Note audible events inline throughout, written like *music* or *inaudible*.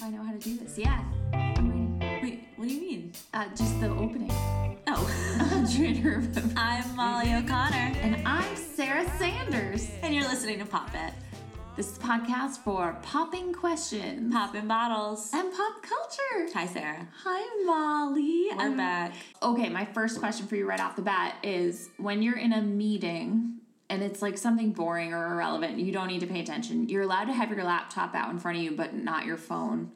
if I know how to do this. Yeah, I'm ready. Wait, what do you mean? Uh, just the opening. Oh, *laughs* I'm trying to remember. I'm Molly O'Connor, And I'm Sarah Sanders. and you're listening to Pop It, This is podcast for popping questions popping Bottles. and pop culture. Hi, Sarah. Hi, Molly. We're I'm- back. Okay, my first question for you right off the bat is when you're in a meeting and it's like something boring or irrelevant, you don't need to pay attention. You're allowed to have your laptop out in front of you, but not your phone.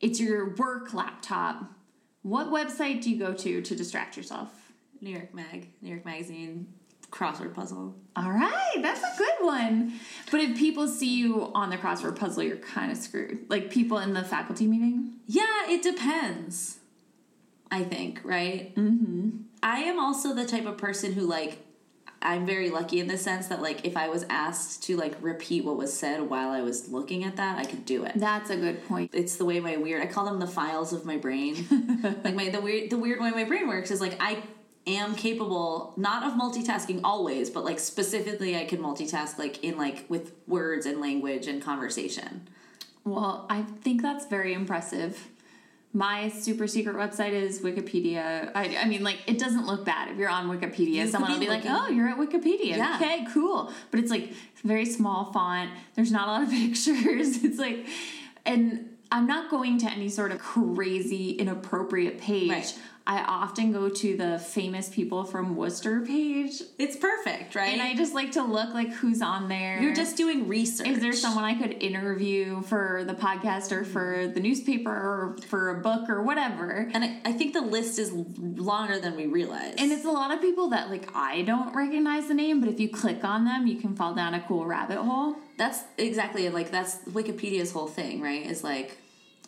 It's your work laptop. What website do you go to to distract yourself? New York Mag, New York Magazine, crossword puzzle. All right, that's a good one. But if people see you on the crossword puzzle, you're kind of screwed. Like people in the faculty meeting. Yeah, it depends. I think, right? Mm-hmm. I am also the type of person who like I'm very lucky in the sense that like if I was asked to like repeat what was said while I was looking at that, I could do it. That's a good point. It's the way my weird I call them the files of my brain. *laughs* like my the weird the weird way my brain works is like I am capable not of multitasking always, but like specifically I can multitask like in like with words and language and conversation. Well, I think that's very impressive. My super secret website is Wikipedia. I, I mean, like, it doesn't look bad if you're on Wikipedia. could Someone will be be like, "Oh, you're at Wikipedia. Yeah. Okay, cool." But it's like very small font. There's not a lot of *laughs* pictures. It's like, and I'm not going to any sort of crazy inappropriate page. Right. I often go to the famous people from Worcester page, It's perfect, right? and I just like to look like who's on there. You're just doing research. Is there someone I could interview for the podcast or for the newspaper or for a book or whatever? And I, I think the list is longer than we realize. And it's a lot of people that like I don't recognize the name, but if you click on them, you can fall down a cool rabbit hole. that's exactly like that's Wikipedia's whole thing, right? Is like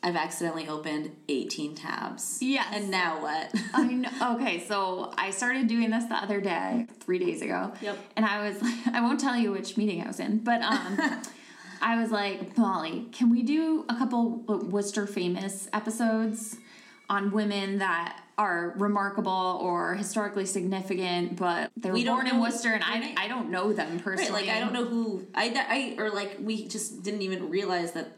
I've accidentally opened 18 tabs. Yes. And now what? *laughs* I know. Okay, so I started doing this the other day, three days ago. Yep. And I was like, *laughs* I won't tell you which meeting I was in, but um, *laughs* I was like, Molly, can we do a couple Worcester famous episodes on women that are remarkable or historically significant, but they were We don't born in Worcester and I, I don't know them personally. right, like I don't know who I, I or like we just didn't even realize that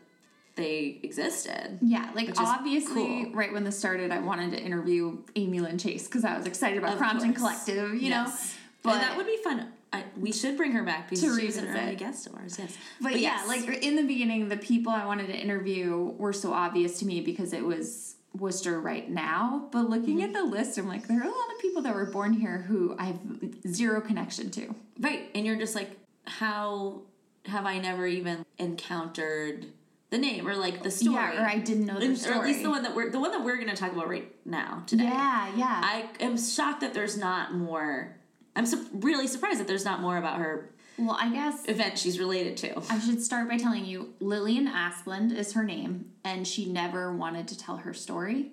they existed. Yeah, like obviously, cool. right when this started, I wanted to interview Amy Lynn Chase because I was excited about Of Crompton course. Collective, you Yes. know. But But that would be fun. I, we should bring her back because To she was an early guest of ours. Yes, But, yeah, yes. like in the beginning, the people I wanted to interview were so obvious to me because it was Worcester right now. But looking at mm-hmm. the list, I'm like, there are a lot of people that were born here who I have zero connection to. Right. And you're just like, how have I never even encountered the name or like the story? Yeah, or I didn't know And- story. Or at least the one that we're the one that we're going to talk about right now today. Yeah, yeah. I am shocked that there's not more. I'm su- really surprised that there's not more about her well, I guess event she's related to. I should start by telling you Lillian Asplund is her name, and she never wanted to tell her story.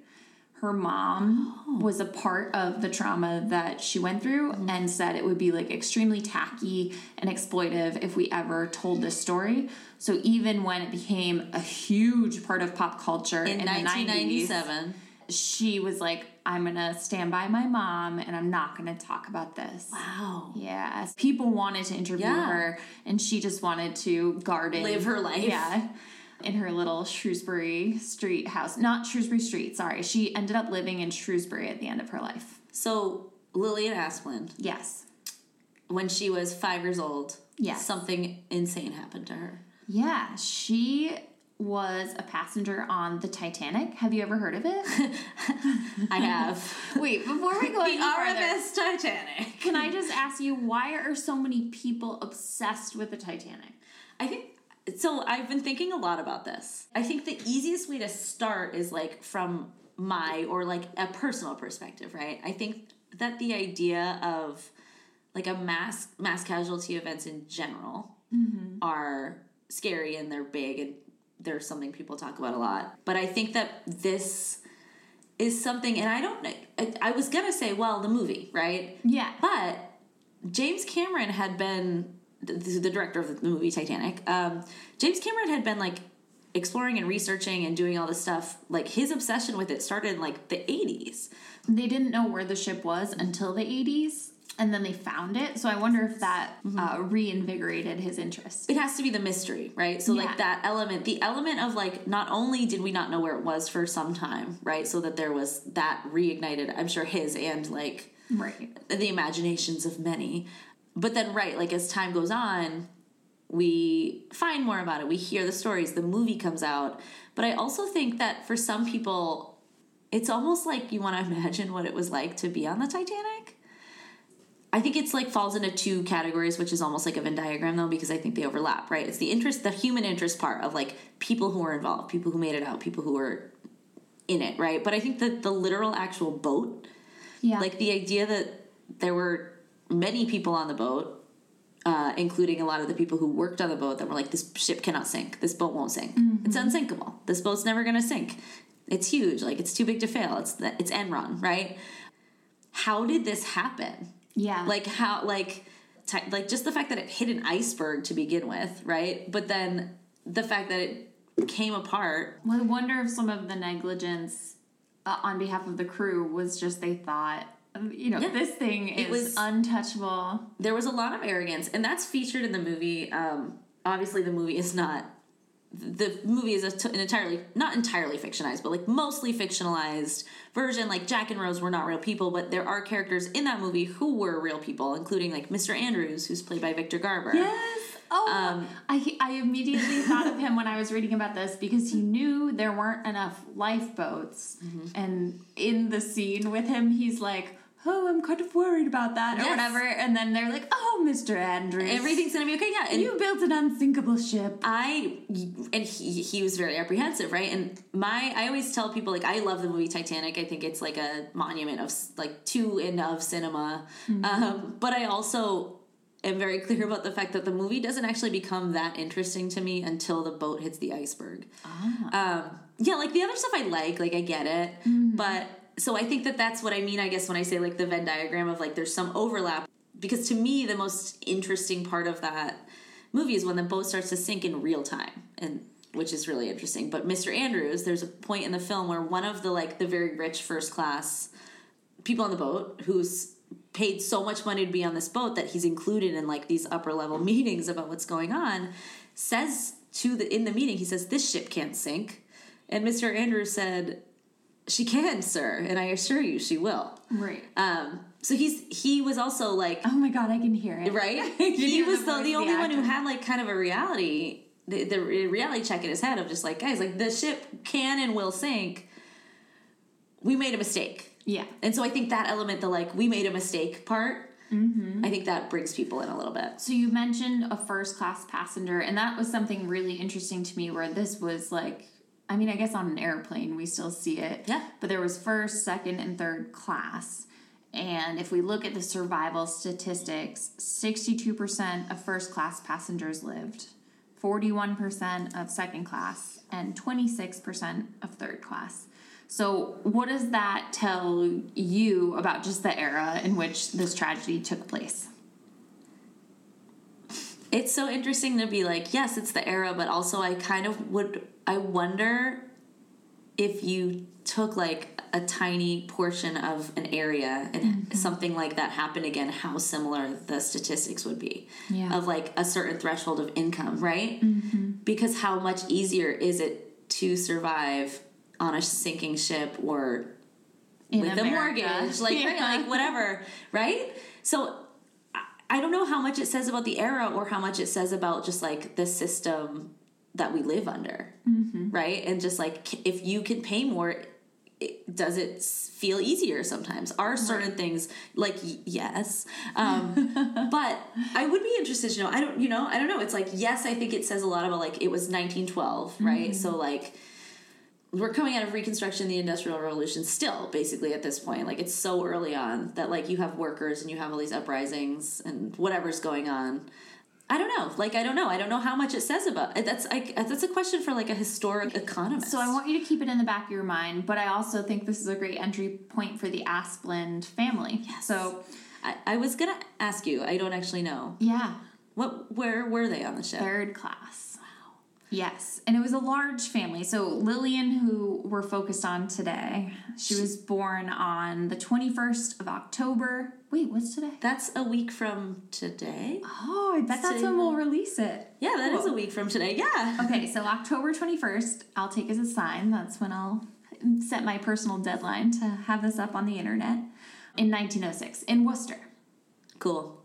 Her mom oh. was a part of the trauma that she went through mm-hmm. and said it would be like extremely tacky and exploitive if we ever told this story. So even when it became a huge part of pop culture In in, the 90s, 1997, she was like, I'm gonna stand by my mom and I'm not gonna talk about this. wow, Yes. People wanted to interview Yeah. her and she just wanted to garden. Live her life. Yeah. In her little Shrewsbury Street house. Not Shrewsbury Street, sorry. She ended up living in Shrewsbury at the end of her life. so Lillian Asplund, Yes. when she was five years old, Yes. something insane happened to her. Yeah. She was a passenger on the Titanic. Have you ever heard of it? *laughs* I have *laughs* Wait, before we go the any further, RMS Titanic. can I just ask you why are so many people obsessed with the Titanic? I think so. I've been thinking a lot about this. I think the easiest way to start is like from my or like a personal perspective, right? I think that the idea of like a mass mass casualty events in general mm-hmm. are scary and they're big and they're something people talk about a lot. But I think that this is something, and I don't. I, I was gonna say, well, the movie, right? Yeah. But James Cameron had been the, the director of the movie Titanic. Um, James Cameron had been like exploring and researching and doing all this stuff. Like his obsession with it started in like the eighties. They didn't know where the ship was until the 80s. and then they found it. So I wonder if that Mm-hmm. uh, reinvigorated his interest. it has to be the mystery, right? So Yeah. like that element, the element of like not only did we not know where it was for some time, right? So that there was that reignited, I'm sure his and like Right. the imaginations of many. But then right, like as time goes on, we find more about it. We hear the stories, the movie comes out. But I also think that for some people it's almost like you want to *laughs* imagine what it was like to be on the Titanic. I think it's like falls into two categories, which is almost like a Venn diagram though, because I think they overlap, right? It's the interest, the human interest part of like people who were involved, people who made it out, people who were in it, right? But I think that the literal actual boat, Yeah. like the idea that there were many people on the boat, uh, including a lot of the people who worked on the boat that were like, this ship cannot sink. This boat won't sink. It's unsinkable. This boat's never going to sink. It's huge. Like it's too big to fail. It's the, it's Enron, right? How did this happen? yeah. Like how like ti like just the fact that it hit an iceberg to begin with, right? But then the fact that it came apart. Well, I wonder if some of the negligence uh, on behalf of the crew was just they thought, you know, Yeah. this thing is was- untouchable. There was a lot of arrogance, and that's featured in the movie. Um, obviously, the movie is not. The movie is an entirely, not entirely fictionalized, but like mostly fictionalized version. Like Jack and Rose were not real people, but there are characters in that movie who were real people, including like Mr. Andrews, who's played by Victor Garber. Yes. Oh, Um, I, I immediately thought of him when I was reading about this because he knew there weren't enough lifeboats. Mm-hmm. And in the scene with him, he's like, Oh, I'm kind of worried about that or whatever. And then they're like, Oh, Mr. Andrews. Everything's gonna be okay. Yeah, and You built an unsinkable ship. I and he he was very apprehensive, right? And my I always tell people like I love the movie Titanic. I think it's like a monument of like to and of cinema. Um, but I also am very clear about the fact that the movie doesn't actually become that interesting to me until the boat hits the iceberg. Um, yeah, like the other stuff I like, like I get it, but so I think that that's what I mean. I guess when I say like the Venn diagram of like there's some overlap because to me the most interesting part of that movie is when the boat starts to sink in real time and which is really interesting but mr andrews there's a point in the film where one of the like the very rich first class people on the boat who's paid so much money to be on this boat that he's included in like these upper level *laughs* meetings about what's going on says to the in the meeting he says this ship can't sink and mr andrews said she can sir and i assure you she will Right. um so he's he was also like Oh my god, I can hear it. right? *laughs* He was the the, voice the of the only one who had like kind of a reality, the, the reality check in his head of just like, guys, like the ship can and will sink. We made a mistake, Yeah. and so I think that element, the like we made a mistake part, I think that brings people in a little bit. So you mentioned a first class passenger, and that was something really interesting to me where this was like I mean, I guess on an airplane we still see it. Yeah. But there was first, second, and third class. And if we look at the survival statistics, 62% of first class passengers lived, 41% of second class, and 26% of third class. So, what does that tell you about just the era in which this tragedy took place? It's so interesting to be like, yes, it's the era, but also I kind of would, I wonder if you took like a tiny portion of an area and mm-hmm. something like that happened again, how similar the statistics would be Yeah. of like a certain threshold of income, right? Mm-hmm. Because how much easier is it to survive on a sinking ship or In with a mortgage, like *laughs* right, like whatever, right? So I- don't know how much it says about the era or how much it says about just like the system that we live under, Mm-hmm. right? And just like if you can pay more, it, does it feel easier sometimes? Are certain things like yes, um, *laughs* but I would be interested to know. I don't, you know, I don't know. It's like yes, I think it says a lot about like it was 1912, right? So like we're coming out of reconstruction the industrial revolution still basically at this point like it's so early on that like you have workers and you have all these uprisings and whatever's going on i don't know like i don't know i don't know how much it says about it. that's I, that's a question for like a historic economist So I want you to keep it in the back of your mind, but I also think this is a great entry point for the Asplund family. Yes. So I, I was gonna ask you i don't actually know yeah, what where were they on the ship third class. Yes, and it was a large family. So Lillian, who we're focused on today, she was born on the 21st of October, Wait, what's today? That's a week from today. Oh, I bet that's when we'll release it. Yeah, that is a week from today. Yeah. Okay, so October 21st, I'll take as a sign. That's when I'll set my personal deadline to have this up on the internet in 1906 in Worcester. Cool.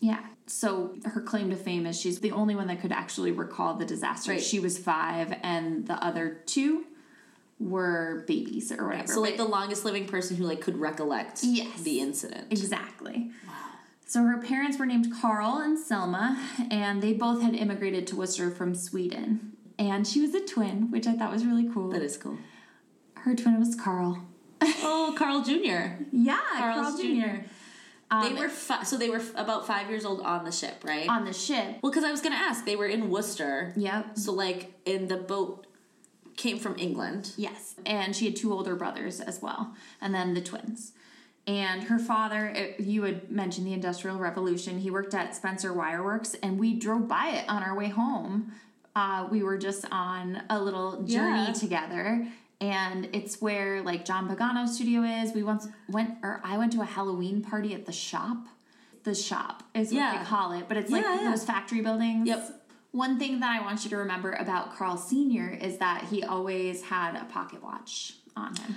Yeah. So her claim to fame is she's the only one that could actually recall the disaster. Right. She was five, and the other two were babies or whatever. So like but- the longest living person who like could recollect Yes. the incident. Exactly. Wow. So her parents were named Carl and Selma, and they both had immigrated to Worcester from Sweden. And she was a twin, which I thought was really cool. That is cool. Her twin was Carl. Oh, Carl Jr. *laughs* Yeah, Carl Jr. Jr. Um, They were fi- so they were f- about five years old on the ship, right? on the ship. well, because I was gonna ask, they were in Worcester. Yep. So like, in the boat came from England. Yes. And she had two older brothers as well, and then the twins. And her father, it, you had mentioned the Industrial Revolution. He worked at Spencer Wireworks, and we drove by it on our way home. Uh, we were just on a little journey Yeah. together, and it's where like John Pagano's studio is. We once went, or I went to a Halloween party at the shop. The shop is what Yeah. they call it, but it's like Yeah, yeah. those factory buildings. Yep. One thing that I want you to remember about Carl Sr. is that he always had a pocket watch on him.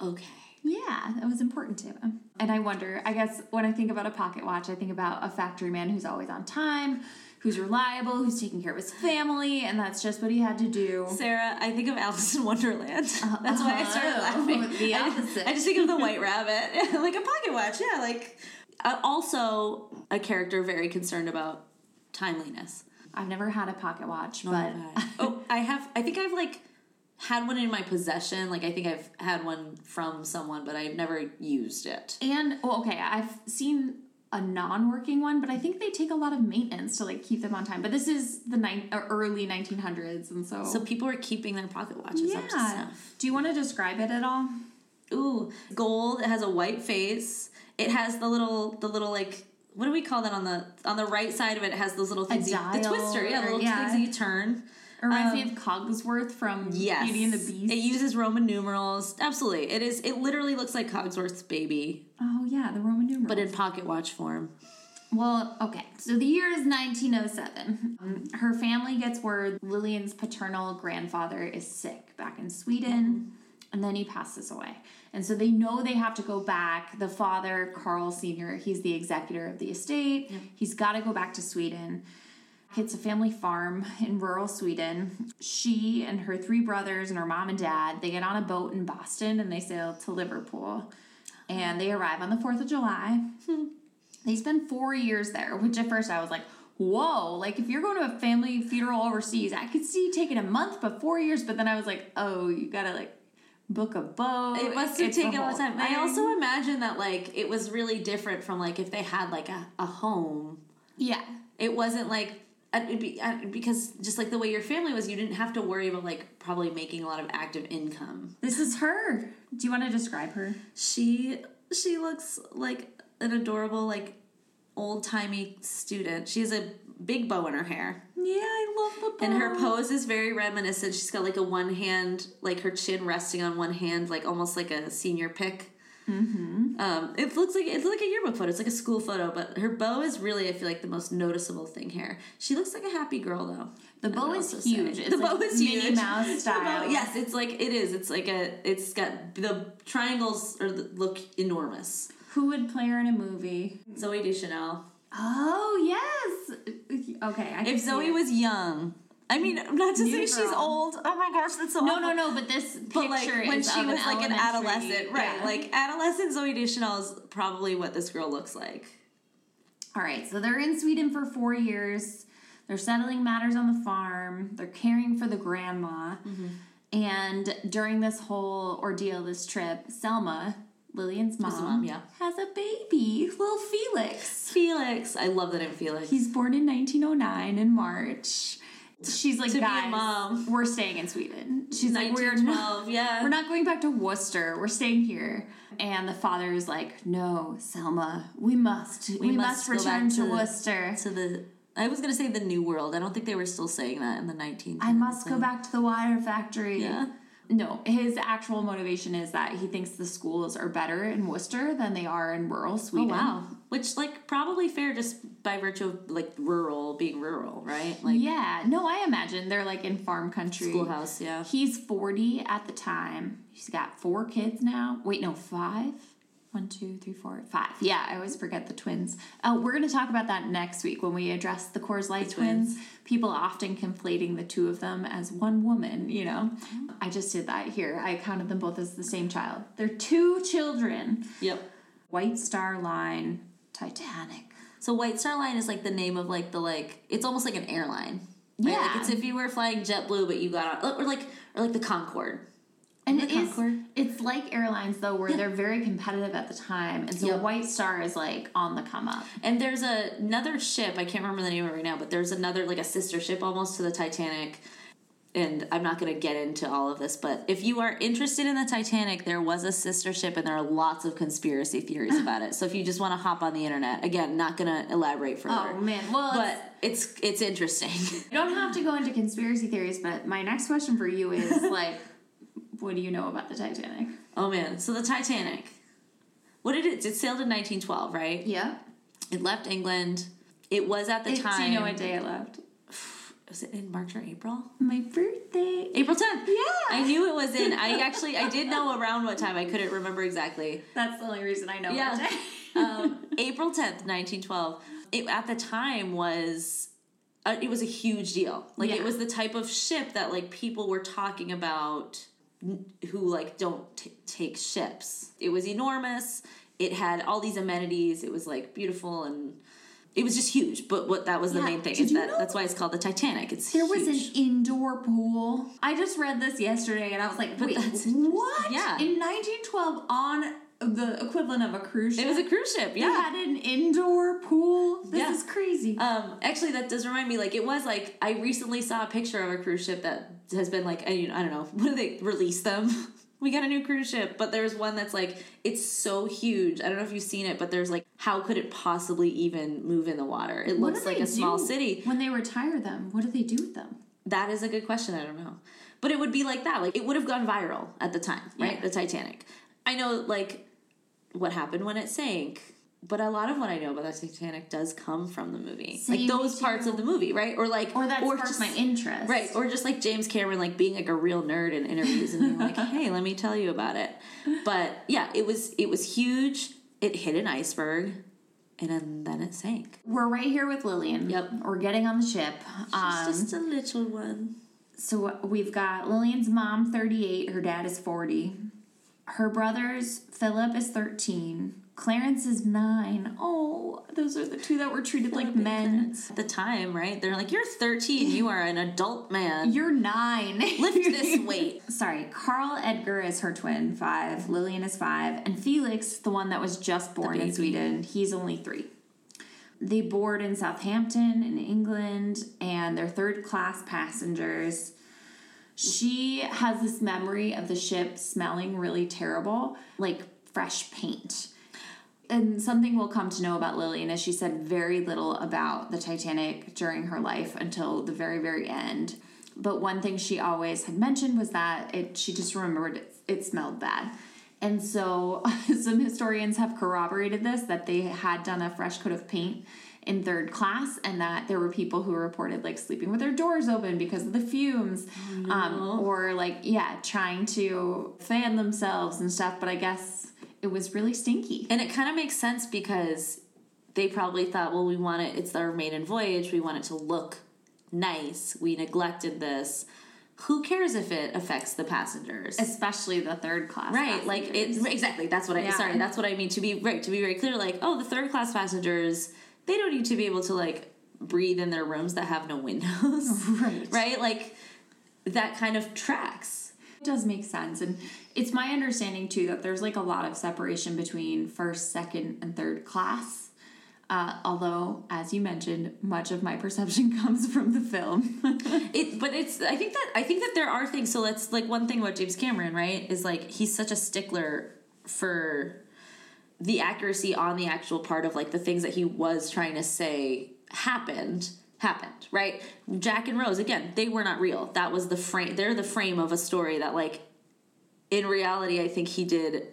Okay. Yeah, that was important to him. And I wonder, I guess when I think about a pocket watch, I think about a factory man who's always on time, who's reliable, who's taking care of his family, and that's just what he had to do. Sarah, I think of Alice in Wonderland. *laughs* That's why I started *laughs* oh, laughing. the I- opposite. I, just think of the White Rabbit, *laughs* like a pocket watch. Yeah, like uh, also a character very concerned about timeliness. I've never had a pocket watch, but oh, I have. I think I've like had one in my possession. Like I think I've had one from someone, but I've never used it. and well, okay, I've seen a non-working one, but I think they take a lot of maintenance to like keep them on time. But this is the ni- uh, early 1900s, and so So people are keeping their pocket watches up to yeah. snuff. Do you want to describe it at all? Ooh, gold. It has a white face. It has the little, the little like, what do we call that on the on the right side of it? It has those little things. you, the twister, yeah, little yeah. things that you turn. It reminds me of Cogsworth from Um, Yes, Beauty and the Beast. It uses Roman numerals. Absolutely, it is. It literally looks like Cogsworth's baby, oh yeah, the Roman numerals. but in pocket watch form. well, okay. So the year is 1907. Um, her family gets word Lillian's paternal grandfather is sick back in Sweden, and then he passes away. And so they know they have to go back. The father, Carl Sr., he's the executor of the estate. He's got to go back to Sweden. It's a family farm in rural Sweden. She and her three brothers and her mom and dad, they get on a boat in Boston and they sail to Liverpool. And they arrive on the 4th of July. *laughs* They spend four years there, which at first I was like, whoa, like if you're going to a family funeral overseas, I could see taking a month, but four years. But then I was like, oh, you gotta like book a boat. It must have It's taken a long whole time. I also imagine that like it was really different from like if they had like a, a home. Yeah. It wasn't like it'd be, uh, because just like the way your family was, you didn't have to worry about like probably making a lot of active income. This is her. Do you want to describe her? She she looks like an adorable like old timey student. She has a big bow in her hair. Yeah, I love the bow. And her pose is very reminiscent. She's got like a one hand, like her chin resting on one hand, like almost like a senior pic. Mm-hmm. Um, it looks like it's like a yearbook photo. It's like a school photo, but her bow is really, I feel like, the most noticeable thing here. She looks like a happy girl, though. The bow is huge. The like bow is Minnie huge. Mouse *laughs* The bow- style. yes, it's like it is. It's like a. It's got the triangles or the, look enormous. Who would play her in a movie? Zooey Deschanel. Oh yes. Okay. I If Zooey was young, I mean, not to New say she's old. Oh my gosh, that's so no, awful. no, no. But this picture But like when she was like an adolescent, right? yeah. Like adolescent Zooey Deschanel is probably what this girl looks like. All right, so they're in Sweden for four years. They're settling matters on the farm. They're caring for the grandma. Mm-hmm. And during this whole ordeal, this trip, Selma, Lillian's mom, mom, yeah. has a baby, little Felix. Felix, I love the name Felix. He's born in 1909 in March. She's like, To guys, mom." we're staying in Sweden. She's like, we're not, yeah. we're not going back to Worcester. We're staying here. And the father is like, no, Selma, we must, we, must, must return to, to- Worcester. to the. I was gonna say the New World. I don't think they were still saying that in the 19th. I must go back to the wire factory. Yeah. No, his actual motivation is that he thinks the schools are better in Worcester than they are in rural oh, Sweden. Oh, wow. Which, like, probably fair just by virtue of, like, rural being rural, right? Like, Yeah, no, I imagine they're like in farm country. schoolhouse, yeah. He's 40 at the time. He's got four kids now. Wait, no, five? One, two, three, four, five. Yeah, I always forget the twins. Uh, we're going to talk about that next week when we address the Coors Light twins. People often conflating the two of them as one woman, you know? I just did that here. I counted them both as the same child. They're two children. Yep. White Star Line, Titanic. So White Star Line is like the name of like the like it's almost like an airline. Right? Yeah. Like it's if you were flying JetBlue but you got on or like or like the Concorde. And it is, it's like airlines though, where they're very competitive at the time, and so Yep. White Star is like on the come up. And there's a, another ship, I can't remember the name of it right now, but there's another like a sister ship almost to the Titanic. And I'm not going to get into all of this, but if you are interested in the Titanic, there was a sister ship and there are lots of conspiracy theories about it. So if you just want to hop on the internet, again, not going to elaborate further. Oh man, well, it's- But it's it's interesting. you don't have to go into conspiracy theories, but my next question for you is *laughs* like, what do you know about the Titanic? oh man, so the Titanic. What did it? It sailed in 1912, right? Yeah, It left England. It was at the do time. you know what day it left? *sighs* Was it in March or April? My birthday. April 10th. Yeah. I knew it was in. I *laughs* actually I did know around what time. I couldn't remember exactly. That's the only reason I know. Yeah. What day. *laughs* Um, April 10th, 1912. It at the time was uh, it was a huge deal. Like Yeah. it was the type of ship that like people were talking about who like don't t- take ships. It was enormous. It had all these amenities. It was like beautiful and it was just huge. But what that was the Yeah. main thing Did is that know- that's why it's called the Titanic. It's There was an indoor pool. I just read this yesterday, and I was like, But "Wait, that's- what? yeah. In 1912, on the equivalent of a cruise ship, It was a cruise ship, They yeah. had an indoor pool. This Yeah. is crazy. Um, actually, that does remind me. Like, it was like I recently saw a picture of a cruise ship that has been like I, I don't know. *laughs* What do they release them? *laughs* we got a new cruise ship, but there's one that's like it's so huge. I don't know if you've seen it, but there's like how could it possibly even move in the water? It What looks like a small city. When they retire them, what do they do with them? That is a good question. I don't know, but it would be like that. Like it would have gone viral at the time, right? Yeah. The Titanic. I know, like what happened when it sank. But a lot of what I know about the Titanic does come from the movie, like those parts of the movie, right? Or like, Or that sparked just- my interest. Right, or just like James Cameron, like being like a real nerd in interviews and being like, *laughs* "Hey, let me tell you about it." But yeah, it was it was huge. It hit an iceberg, and then, then it sank. We're right here with Lillian. Yep. We're getting on the ship. Um, just a little one. so we've got Lillian's mom, 38. Her dad is 40. Her brothers, Philip is 13. Clarence is 9. Oh, those are the two that were treated like men. At the time, right? They're like, "You're 13. You are an adult man. You're 9. *laughs* Lift this *laughs* weight." Sorry, Carl Edgar is her twin, five. Lillian is five. And Felix, the one that was just born in. Sweden, he's only three. They board in Southampton in England, and they're third class passengers. She has this memory of the ship smelling really terrible, like fresh paint. And something we'll come to know about Lillian is she said very little about the Titanic during her life until the very, very end. But one thing she always had mentioned was that it she just remembered it, it smelled bad. And so *laughs* some historians have corroborated this that they had done a fresh coat of paint in third class and that there were people who reported like sleeping with their doors open because of the fumes um, or like yeah trying to fan themselves and stuff but i guess it was really stinky And it kind of makes sense because they probably thought, well, we want it, it's our maiden voyage, we want it to look nice. We neglected this. Who cares if it affects the passengers? especially the third class Right, like it passengers. exactly. That's what I Yeah. sorry, that's what I mean to be right, to be very clear like, oh, the third class passengers, they don't need to be able to like breathe in their rooms that have no windows. *laughs* Right. right? Like that kind of tracks. It does make sense. And it's my understanding too that there's like a lot of separation between first, second, and third class. Uh, although, as you mentioned, much of my perception *laughs* comes from the film. *laughs* It, but it's. I think that I think that there are things. So let's like one thing about James Cameron, right? Is like he's such a stickler for the accuracy on the actual part of like the things that he was trying to say happened happened right jack and rose again they were not real that was the frame they're the frame of a story that like in reality, I think he did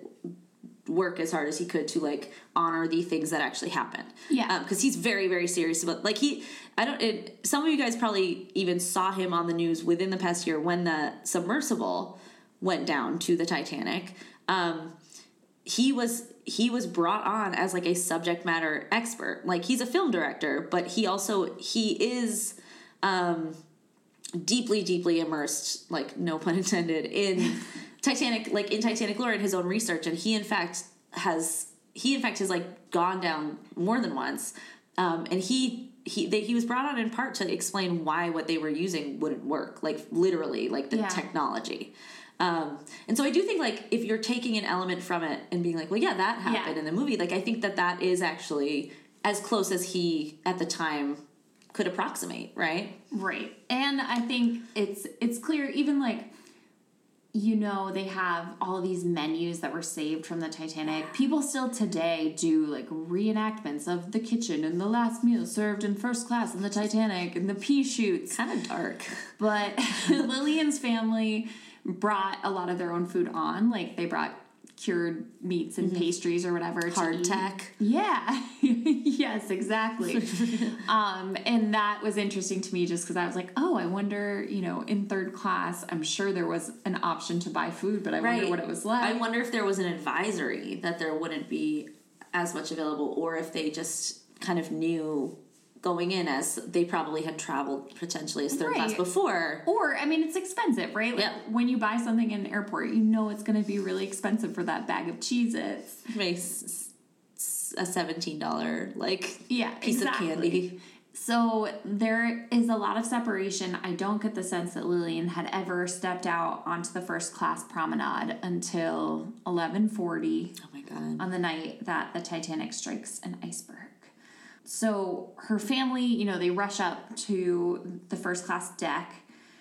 work as hard as he could to like honor the things that actually happened. Yeah. because he's very very serious about like he. I don't. It, some of you guys probably even saw him on the news within the past year when the submersible went down to the Titanic. Um, he was he was brought on as like a subject matter expert. Like he's a film director, but he also he is um deeply deeply immersed, like no pun intended, in *laughs* Titanic like in Titanic lore in his own research and he in fact has he in fact has like gone down more than once. Um and he he they, he was brought on in part to explain why what they were using wouldn't work, like literally, like the Yeah. technology. Um, and so I do think like if you're taking an element from it and being like, well, yeah, that happened Yeah. in the movie. Like I think that that is actually as close as he at the time could approximate, right? Right. And I think it's it's clear even like you know they have all these menus that were saved from the Titanic. People still today do like reenactments of the kitchen and the last meal served in first class in the Titanic and the pea shoots. Kind of dark. But *laughs* Lillian's family brought a lot of their own food on. Like they brought cured meats and pastries or whatever. Mm-hmm. Hard eat. tack. Yeah. *laughs* yes, exactly. *laughs* um, and that was interesting to me just because I was like, oh, I wonder, you know, in third class, I'm sure there was an option to buy food, but I wonder what it was like. I wonder if there was an advisory that there wouldn't be as much available, or if they just kind of knew going in as they probably had traveled potentially as third class before. or, I mean, it's expensive, right? Like Yeah. when you buy something in an airport, you know it's going to be really expensive for that bag of Cheez Its. A seventeen dollar like Yeah, piece exactly. of candy. So there is a lot of separation. I don't get the sense that Lillian had ever stepped out onto the first class promenade until 11:40 Oh my god. on the night that the Titanic strikes an iceberg. So her family, you know, they rush up to the first class deck.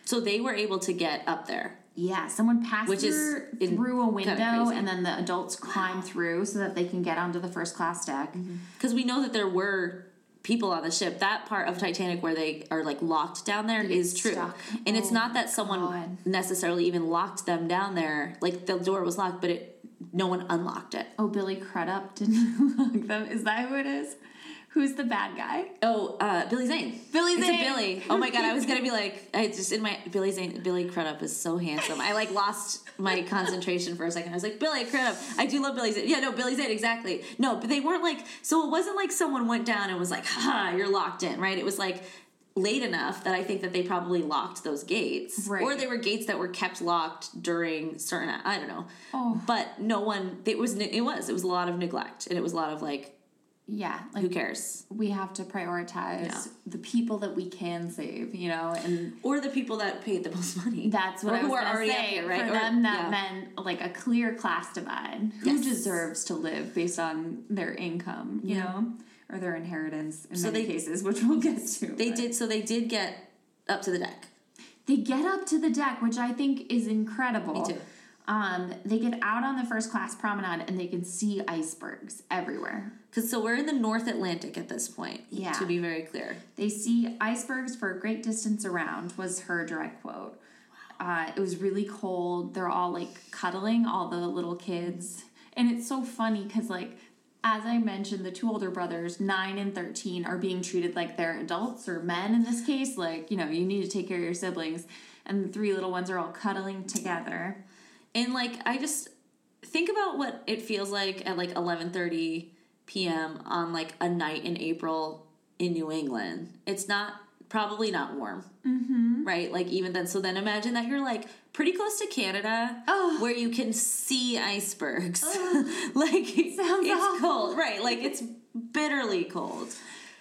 So they were able to get up there. Yeah, someone passed Which her in- through a window, and then the adults climb through so that they can get onto the first class deck. Mm-hmm. Because we know that there were people on the ship. That part of Titanic where they are like locked down there is true. stuck. And it's Oh not that someone God. necessarily even locked them down there. Like the door was locked, but it no one unlocked it. Oh, Billy Crudup didn't *laughs* lock them. Is that who it is? Who's the bad guy? Oh, uh, Billy Zane. Billy Zane. It's a Billy. Oh my god, I was gonna be like, I just in my Billy Zane. Billy Crudup is so handsome. I like lost my concentration for a second. I was like, Billy Crudup. I do love Billy Zane. Yeah, no, Billy Zane exactly. No, but they weren't like. So it wasn't like someone went down and was like, ha, you're locked in, right? It was like late enough that I think that they probably locked those gates, Right. or they were gates that were kept locked during certain. I don't know. Oh. But no one. It was. It was. It was a lot of neglect, and it was a lot of like, Yeah, like who cares? we have to prioritize Yeah. the people that we can save, you know, and Or the people that paid the most money. that's what Or I was already say. here, right? For Or- them, that yeah. meant like a clear class divide. Who Yes. deserves to live based on their income, you Yeah. know, or their inheritance in So many they- cases, which we'll get to. They but- did so they did get up to the deck. They get up to the deck, which I think is incredible. Me too. Um, they get out on the first class promenade and they can see icebergs everywhere. Cause so we're in the North Atlantic at this point. Yeah. To be very clear. They see icebergs for a great distance around, was her direct quote. Uh, it was really cold. They're all like cuddling, all the little kids. And it's so funny because, like, as I mentioned, the two older brothers, 9 and 13, are being treated like they're adults or men in this case. Like, you know, you need to take care of your siblings. And the three little ones are all cuddling together. And like I just think about what it feels like at like eleven thirty PM on like a night in April in New England. It's not probably not warm. Mm-hmm. Right? Like even then so then imagine that you're like pretty close to Canada Oh. where you can see icebergs. *laughs* like Sounds it's awful. cold. Right. Like it's bitterly cold.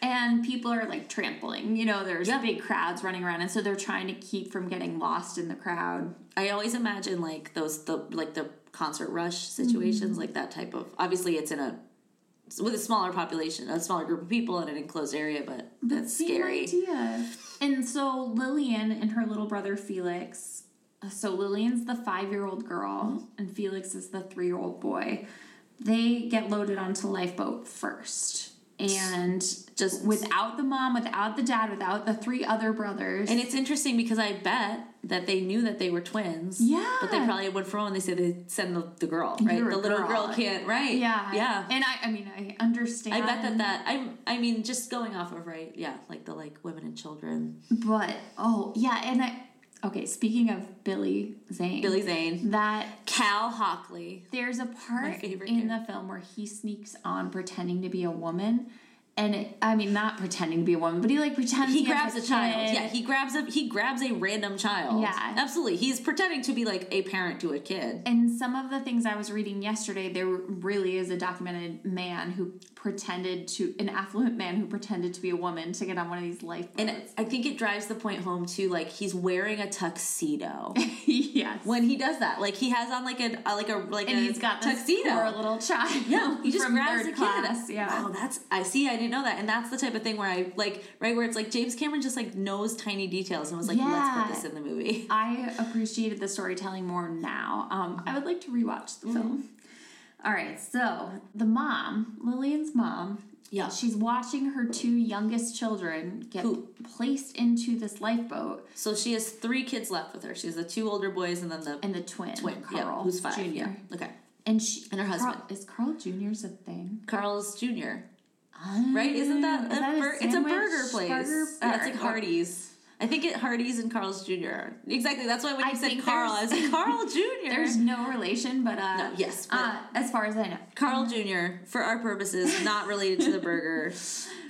And people are like trampling. You know, there's Yeah. big crowds running around. And so they're trying to keep from getting lost in the crowd. I always imagine like those the like the concert rush situations, Mm-hmm. like that type of. Obviously, it's in a with a smaller population, a smaller group of people in an enclosed area, but that's scary. idea. And so Lillian and her little brother Felix. So Lillian's the five-year-old girl, Mm-hmm. and Felix is the three-year-old boy. They get loaded onto lifeboat first, and Just without the mom, without the dad, without the three other brothers. And it's interesting because I bet that they knew that they were twins. Yeah. But they probably went for home and they said they send the, the girl, right? You're The little girl. girl can't, right? Yeah. Yeah. And I, I mean, I understand. I bet that that I'm I mean just going off of right yeah like the like women and children But oh yeah, and I. Okay, speaking of Billy Zane. Billy Zane That Cal Hockley there's a part in the film where he sneaks on pretending to be a woman, and it, I mean not pretending to be a woman, but he like pretends he grabs a child kid. yeah he grabs a he grabs a random child Yeah. absolutely he's pretending to be like a parent to a kid And some of the things I was reading yesterday, there really is a documented man who pretended to, an affluent man who pretended to be a woman to get on one of these lifeboats. and I think it drives the point home too like he's wearing a tuxedo *laughs* yes. when he does that like he has on like a like a like and a he's got tuxedo poor little child. Yeah, he *laughs* just grabs a class. kid. Yeah. Wow, that's I see. I didn't know that, and that's the type of thing where I like right where it's like James Cameron just like knows tiny details and was like, let's put this in the movie. *laughs* I appreciated the storytelling more now. Um, I would like to rewatch the film. All right, so the mom, Lillian's mom, Yeah. she's watching her two youngest children get Who? placed into this lifeboat, So she has three kids left with her. She has the two older boys and then the and the twin, twin, Carl, yeah, who's five. Jr. Yeah, okay. And she And her Carl- husband. is Carl Jr.'s a thing, Carl's Jr. Right? Isn't that, Is a, that a bur- it's a burger place? burger- yeah, it's like Hardee's. I think it Hardee's and Carl's Jr. Exactly. That's why when you I said Carl, I was like Carl Jr. There's no relation, but uh, No, yes, but- uh, as far as I know, Carl Jr. For our purposes, *laughs* not related to the burger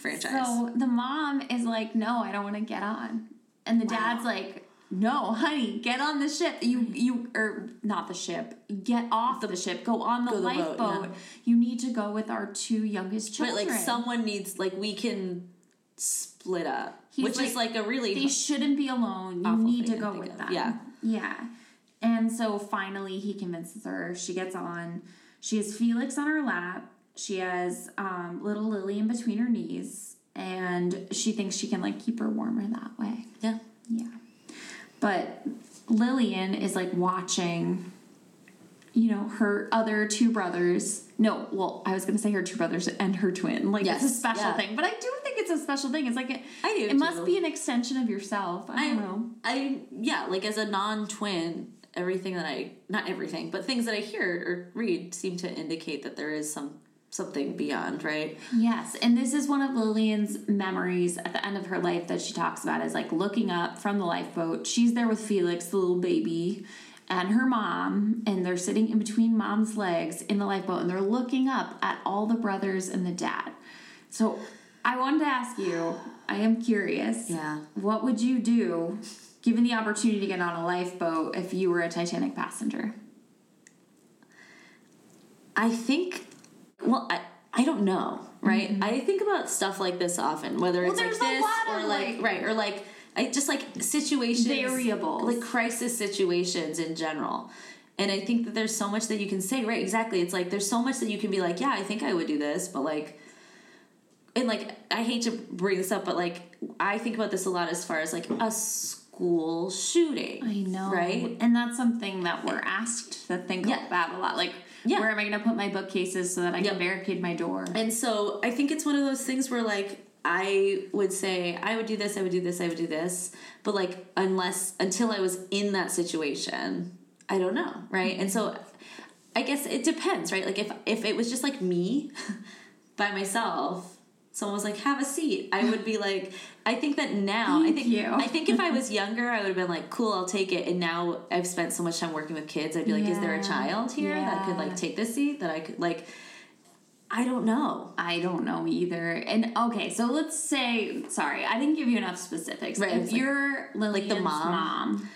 franchise. So the mom is like, "No, I don't want to get on," and the dad's like, "No, honey, get on the ship. You you or not the ship. Get off the, ship. Go on the Go the boat, lifeboat. yeah. You need to go with our two youngest children. like someone needs like we can split up, He's which is like a really they shouldn't be alone. You need to go with of. them. Yeah. yeah. And so finally, he convinces her. She gets on. She has Felix on her lap. She has um, little Lily in between her knees, and she thinks she can like keep her warmer that way. yeah. Yeah. But Lillian is like watching, you know, her other two brothers. No, well, I was to say her two brothers and her twin. Like, it's a special yeah. thing. But I do think it's a special thing. It's like, it, I do it must be an extension of yourself. I I don't know. I yeah, like as a non-twin, everything that I not everything, but things that I hear or read seem to indicate that there is some something beyond, right? Yes, and this is one of Lillian's memories at the end of her life that she talks about is like looking up from the lifeboat. She's there with Felix, the little baby, and her mom, and they're sitting in between mom's legs in the lifeboat and they're looking up at all the brothers and the dad. So I wanted to ask you, I am curious. Yeah. What would you do given the opportunity to get on a lifeboat if you were a Titanic passenger? I think well, I I don't know, right? I think about stuff like this often, whether it's like Mm-hmm. this or like, like- right or like I just like situations Variables. like crisis situations in general. And I think that there's so much that you can say, right? Exactly. It's like there's so much that you can be like, yeah, I think I would do this, but like and like I hate to bring this up, but like I think about this a lot as far as like a school shooting. I know. Right? And that's something that we're asked to think Yeah. about a lot. Like, Yeah. where am I going to put my bookcases so that I Yep. can barricade my door? And so I think it's one of those things where like I would say I would do this, I would do this, I would do this, but like unless until I was in that situation, I don't know, right? And so I guess it depends, right? Like if if it was just like me *laughs* by myself, someone was like, "Have a seat," I would be like, I think that now, I think you. I think if I was *laughs* younger, I would have been like, "Cool, I'll take it." And now I've spent so much time working with kids, I'd be like, "Is there a child here that could like take this seat that I could like?" I don't know. I don't know either. And okay, so let's say, sorry, I didn't give you enough specifics. Right, If it's like- you're Lillian's mom. mom,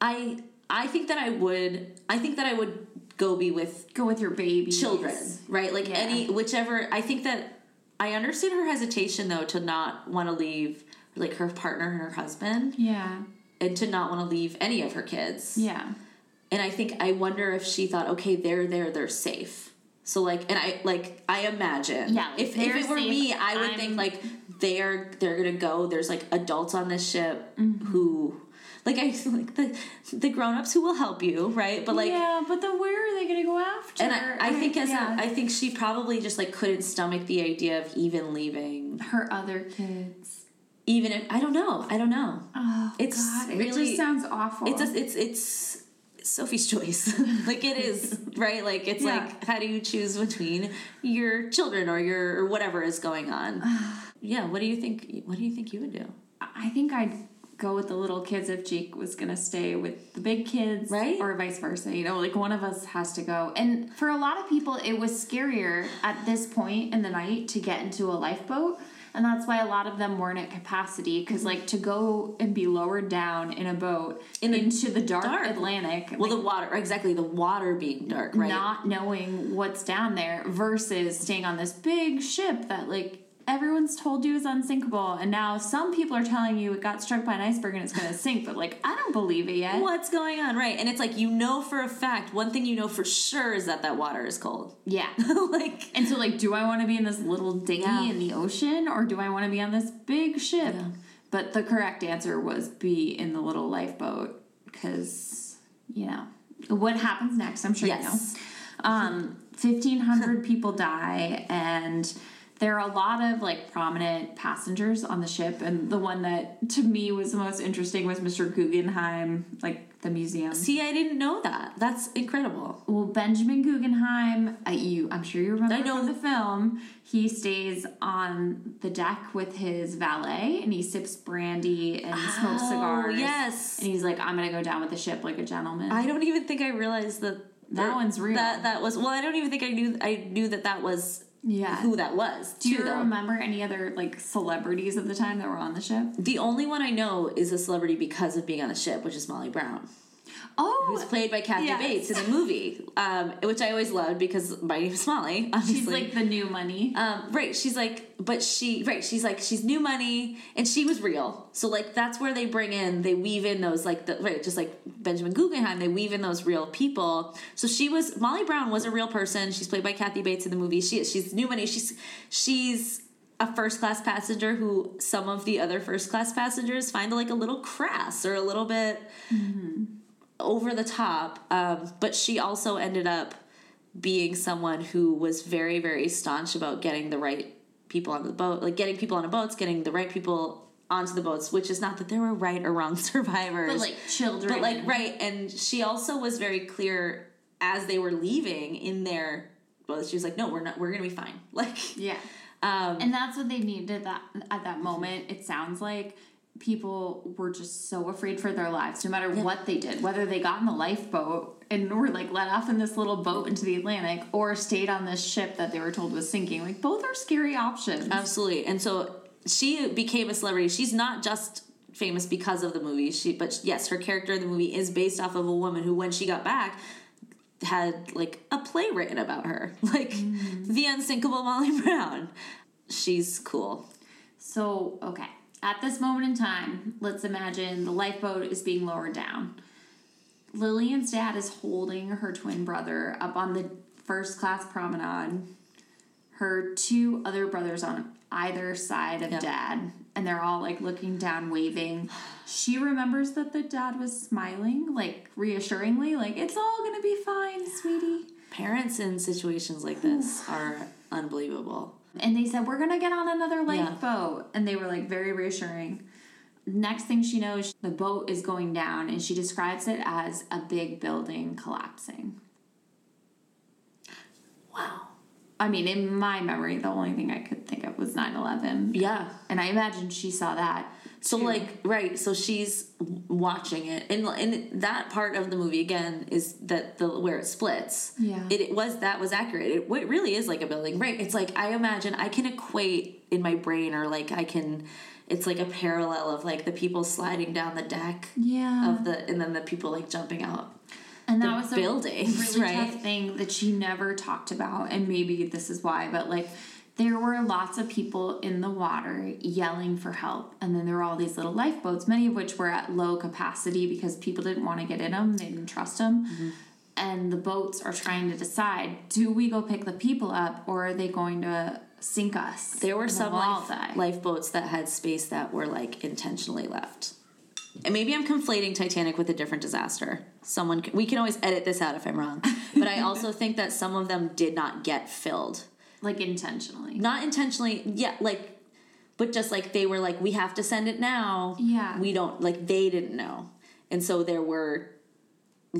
I I think that I would I think that I would go be with go with your baby. children, right? Like Yeah. any whichever I think that I understand her hesitation though to not want to leave like her partner and her husband Yeah. and to not want to leave any of her kids. Yeah. And I think I wonder if she thought, okay, they're there, they're safe. So like, and I like I imagine, Yeah, if, if it were safe, me, I would I'm- think like they're they're gonna go. There's like adults on this ship Mm-hmm. who, like I like the the grown ups who will help you, right? But like, yeah, but then where are they going to go after? and I, I think as yeah. a, I think she probably just like couldn't stomach the idea of even leaving. her other kids. even if I don't know, I don't know. Oh, It's God, it really- just sounds awful. It's a, it's it's Sophie's choice. *laughs* like it is, *laughs* right? Like it's Yeah. like how do you choose between your children or your or whatever is going on? *sighs* yeah, what do you think what do you think you would do? I think I'd go with the little kids if Jake was gonna stay with the big kids, Right? Or vice versa. You know, like one of us has to go. And for a lot of people, it was scarier at this point in the night to get into a lifeboat. And that's why a lot of them weren't at capacity because, like, to go and be lowered down in a boat In into the dark, dark. Atlantic, Well, like, the water, exactly, the water being dark, right? not knowing what's down there versus staying on this big ship that like everyone's told you is unsinkable and now some people are telling you it got struck by an iceberg and it's going to sink but like i don't believe it yet What's going on, right? And it's like you know for a fact, one thing you know for sure is that that water is cold. *laughs* yeah like and so like do i want to be in this little dinghy Yeah. in the ocean or do i want to be on this big ship Yeah. but the correct answer was be in the little lifeboat because you know what happens next i'm sure you know yes, Um, 1,500 *laughs* people die, and there are a lot of like prominent passengers on the ship. And the one that to me was the most interesting was Mr. Guggenheim, like the museum. see, I didn't know that. That's incredible. Well, Benjamin Guggenheim, uh, you, I'm sure you remember I know. from the film. He stays on the deck with his valet, and he sips brandy and smokes Oh, cigars. yes. and he's like, "I'm gonna go down with the ship like a gentleman." I don't even think I realized that That one's real. That that was well. I don't even think I knew. I knew that that was yeah. who that was. Do you though. remember any other like celebrities of the time that were on the ship? The only one I know is a celebrity because of being on the ship, which is Molly Brown, Oh, who's played by Kathy Yes. Bates in the movie, um, which I always loved because my name is Molly. Obviously. she's like the new money. Um, right, she's like, but she, right, she's like, she's new money, and she was real. So like, that's where they bring in, they weave in those like, the, right, just like Benjamin Guggenheim, they weave in those real people. So she was Molly Brown was a real person. She's played by Kathy Bates in the movie. She is she's new money. She's she's a first class passenger who some of the other first class passengers find like a little crass or a little bit over the top. Um, but she also ended up being someone who was very, very staunch about getting the right people on the boat, like getting people on the boats, getting the right people onto the boats, which is not that there were right or wrong *laughs* survivors. but like children. But, like, right. And she also was very clear as they were leaving in their, well, she was like, no, we're not, we're going to be fine. *laughs* Like, yeah, um, and that's what they needed that at that moment. It sounds like people were just so afraid for their lives, no matter what they did, whether they got in the lifeboat and were like let off in this little boat into the Atlantic, or stayed on this ship that they were told was sinking. Like both are scary options. Absolutely. And so she became a celebrity. She's not just famous because of the movie. She but yes, her character in the movie is based off of a woman who when she got back had like a play written about her. *laughs* Like mm-hmm. the unsinkable Molly Brown. She's cool. So, okay. At this moment in time, let's imagine the lifeboat is being lowered down. Lillian's dad is holding her twin brother up on the first class promenade. Her two other brothers on either side of Yeah. dad, and they're all like looking down, waving. She remembers that the dad was smiling, like reassuringly, like, it's all gonna be fine, sweetie. Parents in situations like this are unbelievable. And they said, We're gonna get on another Yeah. lifeboat. And they were like very reassuring. Next thing she knows, the boat is going down, and she describes it as a big building collapsing. Wow. I mean, in my memory, the only thing I could think of was 9 11. Yeah. And I imagine she saw that. So too. like right, so she's watching it, and and that part of the movie again is that the where it splits. Yeah. it, it was that was accurate. It, it really is like a building, right? It's like I imagine I can equate in my brain, or like I can. It's like a parallel of like the people sliding down the deck Yeah. of the, and then the people like jumping out. and the that was a buildings, really right? tough thing that she never talked about and maybe this is why but like there were lots of people in the water yelling for help and then there were all these little lifeboats many of which were at low capacity because people didn't want to get in them they didn't trust them Mm-hmm. and the boats are trying to decide do we go pick the people up or are they going to sink us There were some life, lifeboats that had space that were like intentionally left. And maybe I'm conflating Titanic with a different disaster. Someone we can always edit this out if I'm wrong. *laughs* But I also think that some of them did not get filled. Like intentionally Not intentionally. Yeah, like but just like they were like we have to send it now Yeah. we don't like they didn't know and so there were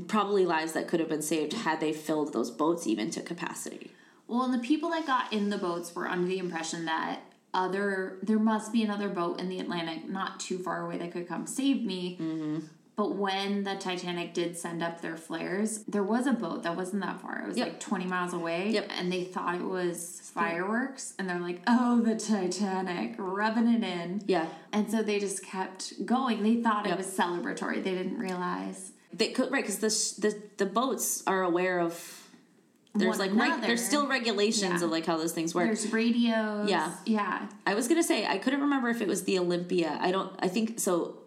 probably lives that could have been saved had they filled those boats even to capacity Well, and the people that got in the boats were under the impression that other there must be another boat in the Atlantic not too far away that could come save me. Mm-hmm. But when the Titanic did send up their flares, there was a boat that wasn't that far. It was Yep. like 20 miles away. Yep. And they thought it was fireworks. And they're like, oh, the Titanic, rubbing it in. yeah And so they just kept going. They thought Yep. it was celebratory. They didn't realize. they could right because the, the the boats are aware of there's One like reg- there's still regulations Yeah. of like how those things work There's radios. Yeah. Yeah. I was gonna say I couldn't remember if it was the Olympia. I don't. I think so.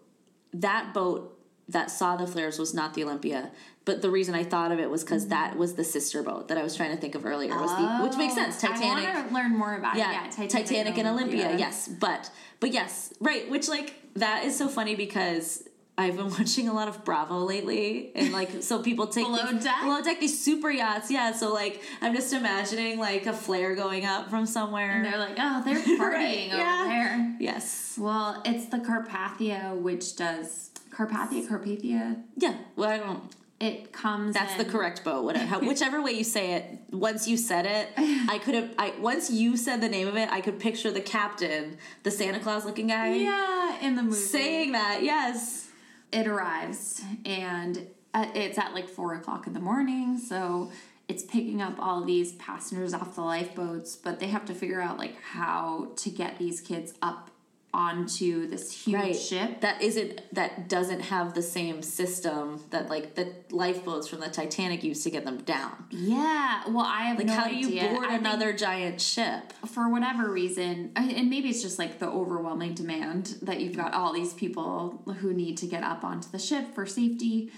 That boat that saw the flares was not the Olympia, but the reason I thought of it was because that was the sister boat that I was trying to think of earlier. Was the which makes oh, sense. Oh, Titanic. I want to learn more about yeah, it. Yeah, Titanic, and Olympia. Yes, but but yes, right. Which like that is so funny because. I've been *laughs* watching a lot of Bravo lately, and like so people take Below these, deck? below deck these super yachts, yeah. So like I'm just imagining like a flare going up from somewhere. And they're like, oh, they're *laughs* partying Right, over yeah. there. yes, Well, it's the Carpathia, which does Carpathia, Carpathia. Yeah, well, I don't. It comes. That's the correct boat. Whatever, whichever way you say it. Once you said it, *laughs* I could have. I once you said the name of it, I could picture the captain, the Santa Claus looking guy, Yeah, in the movie. saying that. Yes. it arrives and uh, it's at like four o'clock in the morning so it's picking up all these passengers off the lifeboats but they have to figure out like how to get these kids up onto this huge Right. ship That isn't. That doesn't have the same system that like the lifeboats from the Titanic used to get them down. yeah well i have Like, no how do you board I another giant ship? for whatever reason and maybe it's just like the overwhelming demand that you've got all these people who need to get up onto the ship for safety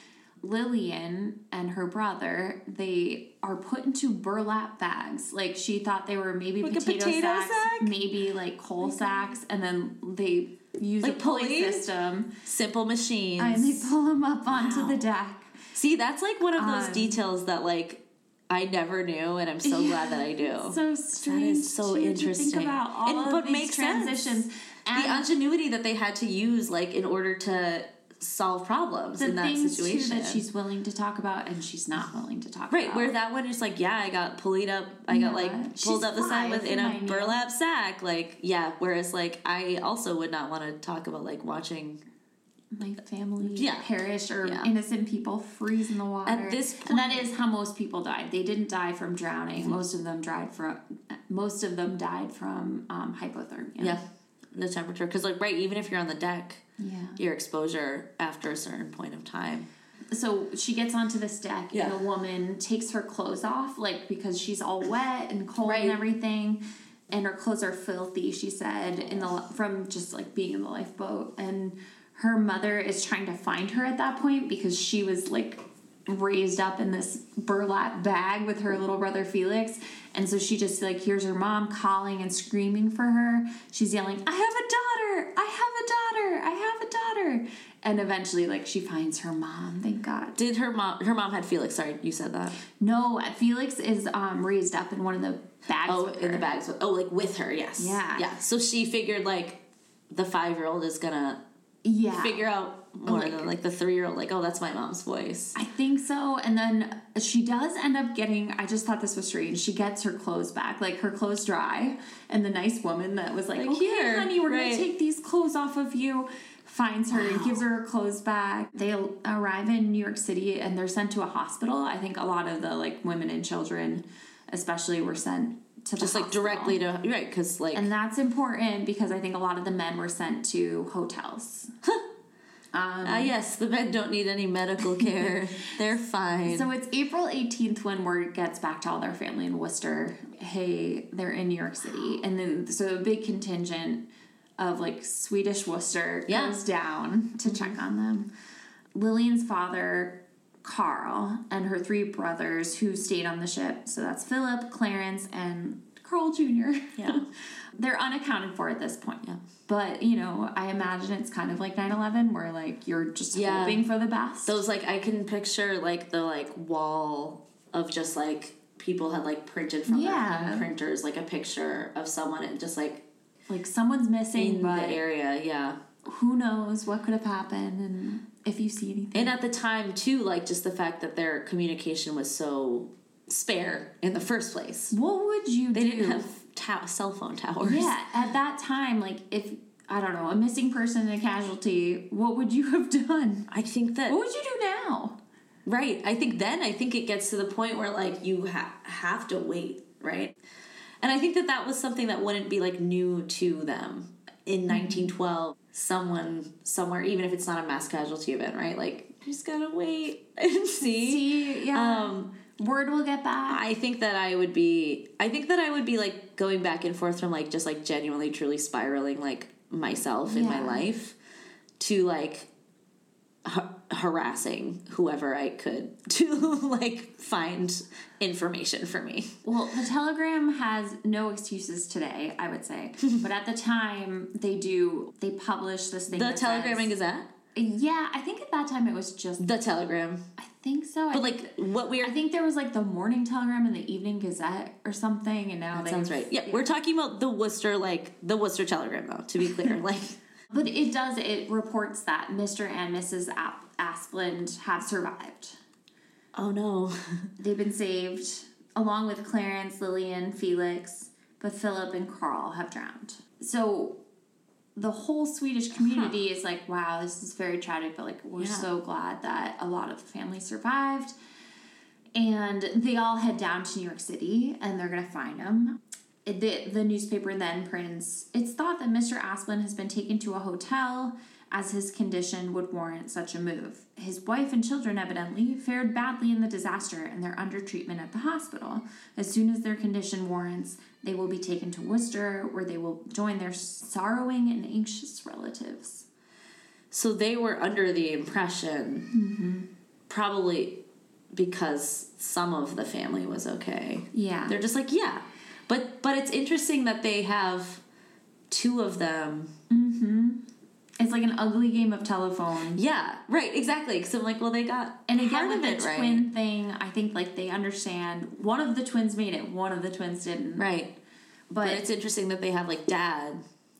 lillian and her brother they are put into burlap bags like she thought they were maybe Like potato, potato sacks sack? maybe like coal sacks and then they use Like a pulley pulleys? system Simple machines. and they pull them up onto Wow. the deck See, that's like one of those Um, details that like I never knew, and I'm so glad that I do. *laughs* so strange so to interesting. think about all And- of but these makes sense. transitions and the ingenuity that they had to use like in order to solve problems the in that situation that she's willing to talk about and she's not willing to talk right about. where that one is like yeah i got pulled up i got Yeah. like She's pulled up the side with in a burlap sack like yeah whereas like i also would not want to talk about like watching my family Yeah. perish or Yeah. innocent people freeze in the water. At this and that point- is how most people died. They didn't die from drowning. Most of them died from most of them died from um, hypothermia. yeah the temperature because like right even if you're on the deck Yeah. your exposure after a certain point of time So she gets onto this deck Yeah. and a woman takes her clothes off, like because she's all wet and cold Right. and everything. And her clothes are filthy, she said, in the from just like being in the lifeboat. And her mother is trying to find her at that point because she was like raised up in this burlap bag with her little brother Felix. And so she just like hears her mom calling and screaming for her. She's yelling, I have a daughter! I have a daughter! I have a daughter! And eventually like she finds her mom, thank God. did her mom her mom had felix sorry you said that No, Felix is um, raised up in one of the bags. oh in the bags with, oh like with her yes Yeah. yeah so she figured like the five year old is gonna Yeah, figure out Oh more Like- than like the three year old like oh that's my mom's voice I think so. And then she does end up getting. I just thought this was strange. She gets her clothes back, like her clothes dry, and the nice woman that was like, Like, "Okay, here, honey, we're right. gonna take these clothes off of you." Finds her and gives her her clothes back. They arrive in New York City and they're sent to a hospital. I think a lot of the like women and children, especially, were sent to just like hospital. directly to right because like And that's important because I think a lot of the men were sent to hotels. Ah yes the men don't need any medical *laughs* care they're fine So it's April 18th when word gets back to all their family in Worcester. Hey, they're in New York City. And then, so a big contingent of like Swedish Worcester Yeah. goes down to check on them. Lillian's father, Carl, and her three brothers who stayed on the ship. So that's Philip, Clarence, and Carl Jr. Yeah. *laughs* They're unaccounted for at this point. Yeah. But, you know, I imagine it's kind of like 9 11 where like you're just Yeah. hoping for the best. those like i can picture like the like wall of just like people had like printed from Yeah. their printers like a picture of someone and just like like someone's missing, in the area. Yeah. who knows what could have happened and if you see anything. And at the time, too, like just the fact that their communication was so spare in the first place. What would you They do? didn't have ta- cell phone towers. Yeah, at that time, like if I don't know, a missing person and a casualty, what would you *laughs* have done? I think that What would you do now? Right. I think then I think it gets to the point where like you ha- have to wait, right? And I think that that was something that wouldn't be like new to them in 1912. Someone somewhere, even if it's not a mass casualty event, right? Like you just gotta wait *laughs* and see. See, yeah. Um, Word will get back. I think that I would be. I think that I would be like going back and forth from like just like genuinely, truly spiraling like myself in my life to like ha- harassing whoever I could *laughs* to like find information for me. Well, the Telegram has no excuses today, I would say. *laughs* but at the time, they do, they publish this thing. The Telegram and Gazette, Yeah, I think at that time it was just, the Telegram, I think so. I but like what we are. I think there was like the morning telegram and the evening gazette or something, and now that Sounds right. Yeah, we're talking about the Worcester, like the Worcester Telegram, though. To be clear, *laughs* like But it does. It reports that Mr. and Mrs. Ap- Asplund have survived. oh no, *laughs* They've been saved, along with Clarence, Lillian, Felix, but Philip and Carl have drowned. So the whole Swedish uh-huh. community is like, wow, this is very tragic, but like, we're Yeah. so glad that a lot of the family survived. And they all head down to New York City and they're to find him. The, the newspaper then prints it's thought that Mr. Asplund has been taken to a hotel as his condition would warrant such a move. His wife and children evidently fared badly in the disaster and they're under treatment at the hospital. As soon as their condition warrants, they will be taken to Worcester where they will join their sorrowing and anxious relatives. So they were under the impression, mm-hmm. probably because some of the family was okay. Yeah. They're just like, yeah. But but it's interesting that they have two of them. Mm-hmm. It's like an ugly game of telephone. Yeah, right, exactly. Because I'm like, well, they got And again, with the it right. twin thing, I think like they understand one of the twins made it, one of the twins didn't. Right. But, But it's interesting that they have like dad.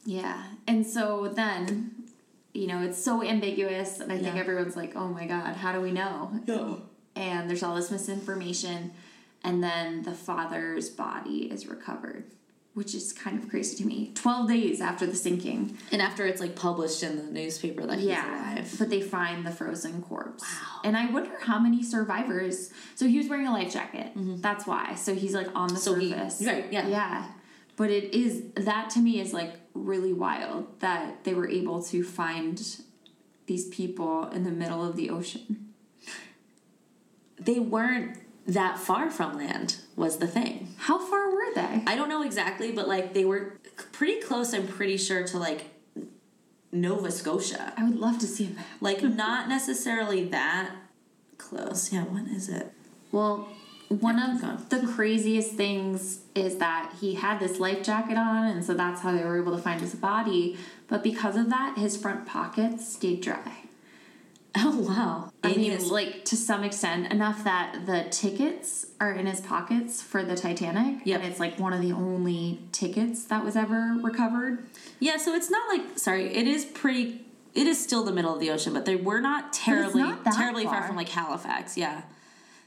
yeah. And so then, you know, it's so ambiguous. And I think everyone's like, oh my God, how do we know? And there's all this misinformation. And then the father's body is recovered, which is kind of crazy to me. 12 days after the sinking. And after it's like published in the newspaper that he's Yeah, alive. but they find the frozen corpse. Wow. And I wonder how many survivors. So he was wearing a life jacket. That's why. So he's like on the Mm-hmm. So he- surface. right, yeah. Yeah. But it is that to me is like really wild that they were able to find these people in the middle of the ocean. They weren't that far from land, was the thing. How far were they? I don't know exactly, but like they were pretty close, I'm pretty sure, to like Nova Scotia. I would love to see a map. Like not necessarily that close. Yeah, when is it? Well, one Yeah, of the craziest things is that he had this life jacket on, and so that's how they were able to find his body. But because of that, his front pockets stayed dry. *laughs* Oh wow. I mean, his- like to some extent, enough that the tickets are in his pockets for the Titanic. Yep. And it's like one of the only tickets that was ever recovered. Yeah, so it's not like sorry, it is pretty it is still the middle of the ocean, but they were not terribly not terribly far. far. from like Halifax, yeah.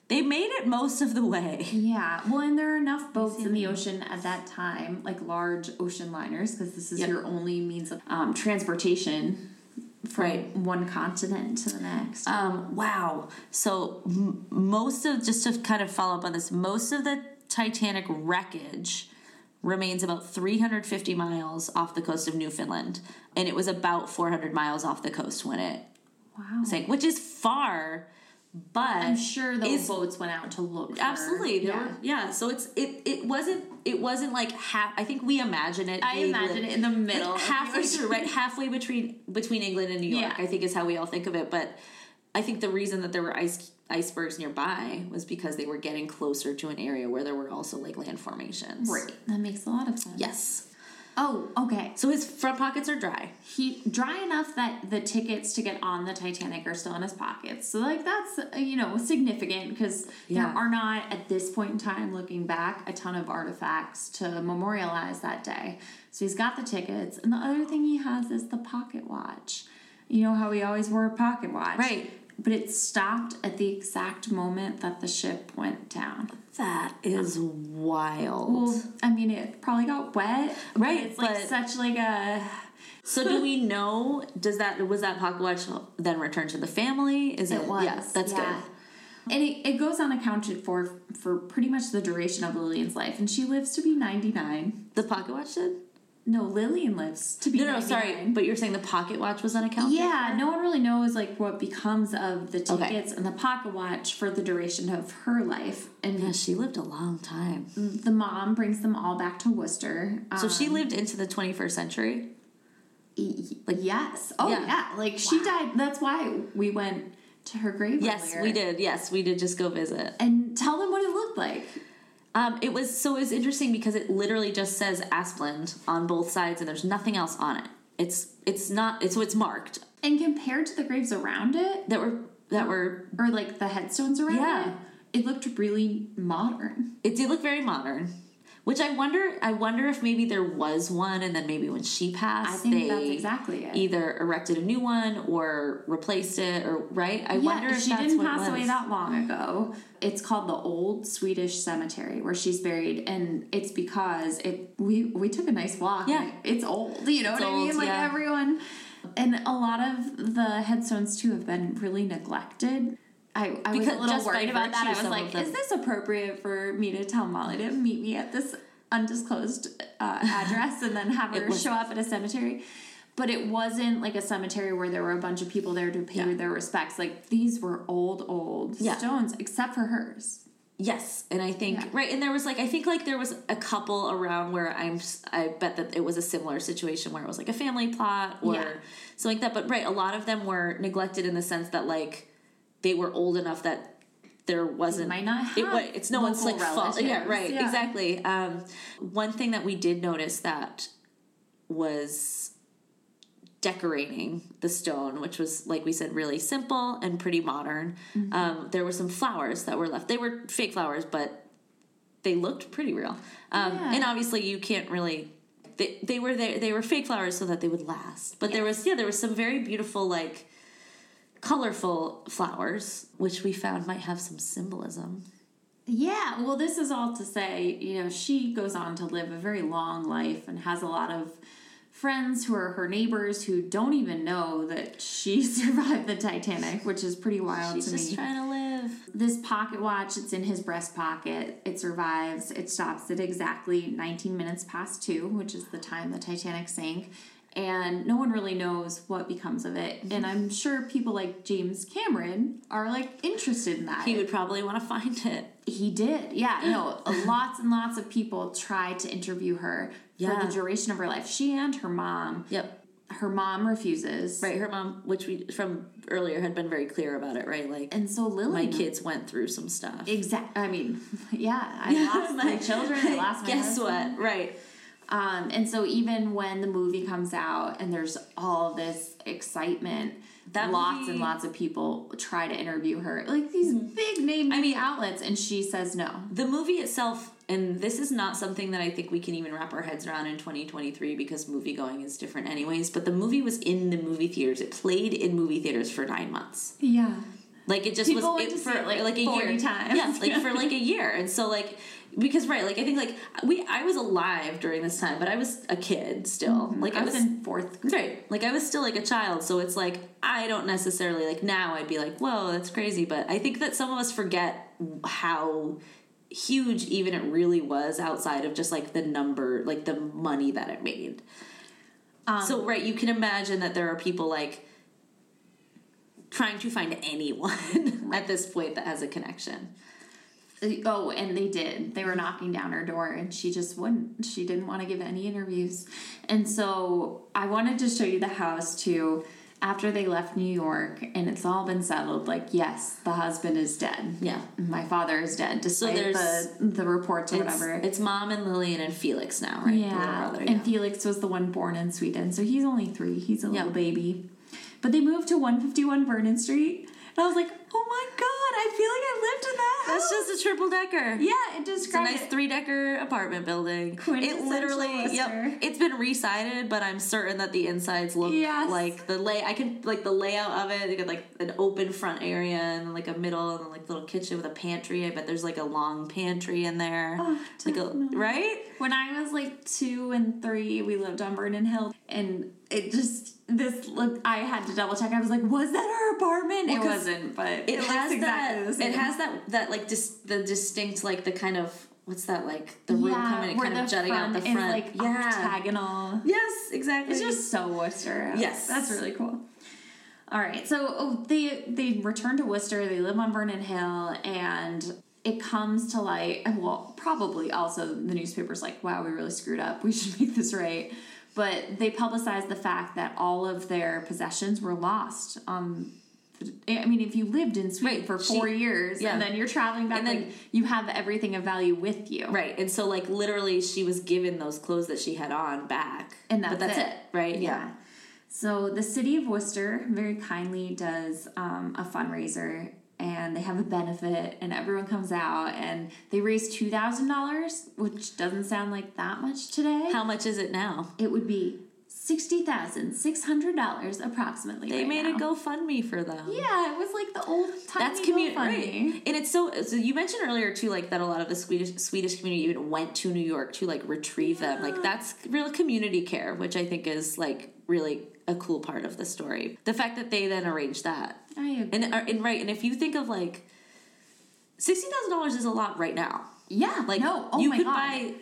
They made it most of the way. Yeah. Well, and there are enough *laughs* boats in the ocean at that time, like large ocean liners, because this is Yep. your only means of um, transportation from Right. one continent to the next. Um, wow. So m- most of just to kind of follow up on this, most of the Titanic wreckage remains about 350 miles off the coast of Newfoundland, and it was about 400 miles off the coast when it wow. sank, which is far, but I'm sure those boats went out to look. Absolutely, there yeah. were yeah. So it's it it wasn't it wasn't like half. I think we imagine it. I imagine it in the middle, like halfway through, right? Halfway between between England and New York. Yeah. I think is how we all think of it. But I think the reason that there were ice icebergs nearby was because they were getting closer to an area where there were also like land formations. Right. That makes a lot of sense. Yes. Oh, okay. So his front pockets are dry. He dry enough that the tickets to get on the Titanic are still in his pockets. So like that's uh, you know significant because Yeah. there are not at this point in time looking back a ton of artifacts to memorialize that day. So he's got the tickets, and the other thing he has is the pocket watch. You know how he always wore a pocket watch, Right. But it stopped at the exact moment that the ship went down. That is wild. Well, I mean, it probably got wet, but Right, It's like such like a So do we know? Does that was that pocket watch then returned to the family? Is it? It was. Yeah, that's yeah. good. And it, it goes unaccounted for for pretty much the duration of Lillian's life. And she lives to be 99. The pocket watch did. No, Lillian lives to be No, no, 99. sorry, but you're saying the pocket watch was unaccounted. Yeah, no one really knows like what becomes of the Okay. tickets and the pocket watch for the duration of her life. And Yeah, she lived a long time. the mom brings them all back to Worcester. So she Um, lived into the 21st century. like yes. Oh Yeah. yeah. Like she died. That's why we went to her grave. Yes, earlier. we did. Yes, we did just go visit. And tell them what it looked like. Um, it was so it was interesting because it literally just says Asplund on both sides, and there's nothing else on it. It's it's not it's so it's marked And compared to the graves around it, that were that were or like the headstones around Yeah. it, it looked really modern. it did look very modern. Which I wonder I wonder if maybe there was one, and then maybe when she passed, I think they that's exactly it. either erected a new one or replaced it, or right. I wonder if she didn't pass away that long ago. It's called the Old Swedish Cemetery where she's buried, and it's because it we we took a nice walk. Yeah. It's old. You know It's what I mean? Like yeah. everyone, and a lot of the headstones too have been really neglected. I, I was a little just worried about that. I was like, is this appropriate for me to tell Molly to meet me at this undisclosed uh, *laughs* address and then have her show up at a cemetery? But it wasn't like a cemetery where there were a bunch of people there to pay Yeah. their respects. Like these were old, old Yeah. stones, except for hers. Yes, and I think Yeah. right, and there was like I think like there was a couple around where I'm I bet that it was a similar situation where it was like a family plot or Yeah. something like that. But right, a lot of them were neglected in the sense that like they were old enough that there wasn't might not it, have wa- it's no one's like fault. Yeah, right, Yeah. exactly. Um, one thing that we did notice that was decorating the stone, which was like we said, really simple and pretty modern. Mm-hmm. Um, there were some flowers that were left. They were fake flowers, but they looked pretty real. Um, Yeah. And obviously, you can't really. They, they were there. They were fake flowers so that they would last. But there was yeah, there was some very beautiful like colorful flowers, which we found might have some symbolism. Yeah, well, this is all to say, you know, she goes on to live a very long life and has a lot of friends who are her neighbors who don't even know that she *laughs* survived the Titanic, which is pretty wild She's to me. She's just trying to live. this pocket watch, it's in his breast pocket. It survives. It stops at exactly 19 minutes past two, which is the time the Titanic sank. And no one really knows what becomes of it. And I'm sure people like James Cameron are like interested in that. He would probably want to find it. He did. Yeah, no, *laughs* lots and lots of people tried to interview her for the duration of her life. She and her mom. Yep. Her mom refuses. Right, her mom, which we from earlier had been very clear about it, right? Like And so Lily my kids went through some stuff. Exactly. I mean, *laughs* yeah. I *laughs* lost my children. I lost my Guess husband. what? Right. Um, and so even when the movie comes out and there's all this excitement, That lots movie- and lots of people try to interview her, like these big name I mean- outlets, and she says no. The movie itself, and this is not something that I think we can even wrap our heads around in 2023 because movie going is different, anyways. But the movie was in the movie theaters. It played in movie theaters for nine months. Yeah. Like it just People was it for it, like, a year. times. Yeah, like for *laughs* like a year, and so like because right, like I think like we I was alive during this time, but I was a kid still. Mm-hmm. Like I was in fourth grade. Right. Like I was still like a child, so it's like I don't necessarily like now I'd be like, "Whoa, that's crazy," but I think that some of us forget how huge even it really was outside of just like the number, like the money that it made. Um, so right, you can imagine that there are people like trying to find anyone *laughs* at this point that has a connection. Oh, and they did. They were knocking down her door, and she just wouldn't. She didn't want to give any interviews. And so I wanted to show you the house too. after they left New York and it's all been settled, like, yes, the husband is dead. Yeah. My father is dead, despite there's- the, the reports or It's, whatever. it's mom and Lillian and Felix now, right? The little Yeah, and Felix was the one born in Sweden, so he's only three. He's a Yeah. little baby. But they moved to 151 Vernon Street, and I was like, oh my god, I feel like I lived in that That's just a triple decker. yeah, it It's a nice three decker apartment building. It literally, Worcester. yep. It's been resided, but I'm certain that the insides look Yes. like the lay. I can like the layout of it. They got like an open front area and then like a middle and then like little kitchen with a pantry. I bet there's like a long pantry in there. Oh, like a right. When I was like two and three, we lived on Vernon Hill, and it just this look. I had to double check. I was like, was that our apartment? It wasn't, but it, has exactly that. It has that that like dis, the distinct like the kind of what's that like the room coming and kind of jutting out front the is front. like yeah. octagonal. Yes, exactly. It's just so Worcester. Yes. that's really cool. All right, so oh, they they return to Worcester. They live on Vernon Hill, and it comes to light. and Well, probably also the newspaper's like, "Wow, we really screwed up. We should make this right." But they publicized the fact that all of their possessions were lost. Um, I mean, if you lived in Sweden Right, for she- four years yeah. and then you're traveling back, And then- like, you have everything of value with you. Right, and so like literally, she was given those clothes that she had on back, And but that's that's it. it, right? Yeah. So the city of Worcester very kindly does um, a fundraiser and they have a benefit and everyone comes out and they raise $2,000, which doesn't sound like that much today. How much is it now? it would be $60,600 approximately. They right made now. a GoFundMe for them. Yeah, it was like the old That's community, right? And it's so. So you mentioned earlier too, like that a lot of the Swedish Swedish community even went to New York to like retrieve them. Like that's real community care, which I think is like really a cool part of the story. The fact that they then arranged that, I agree. and uh, and right, and if you think of like sixty thousand dollars is a lot right now. yeah, Like no, oh you could God. buy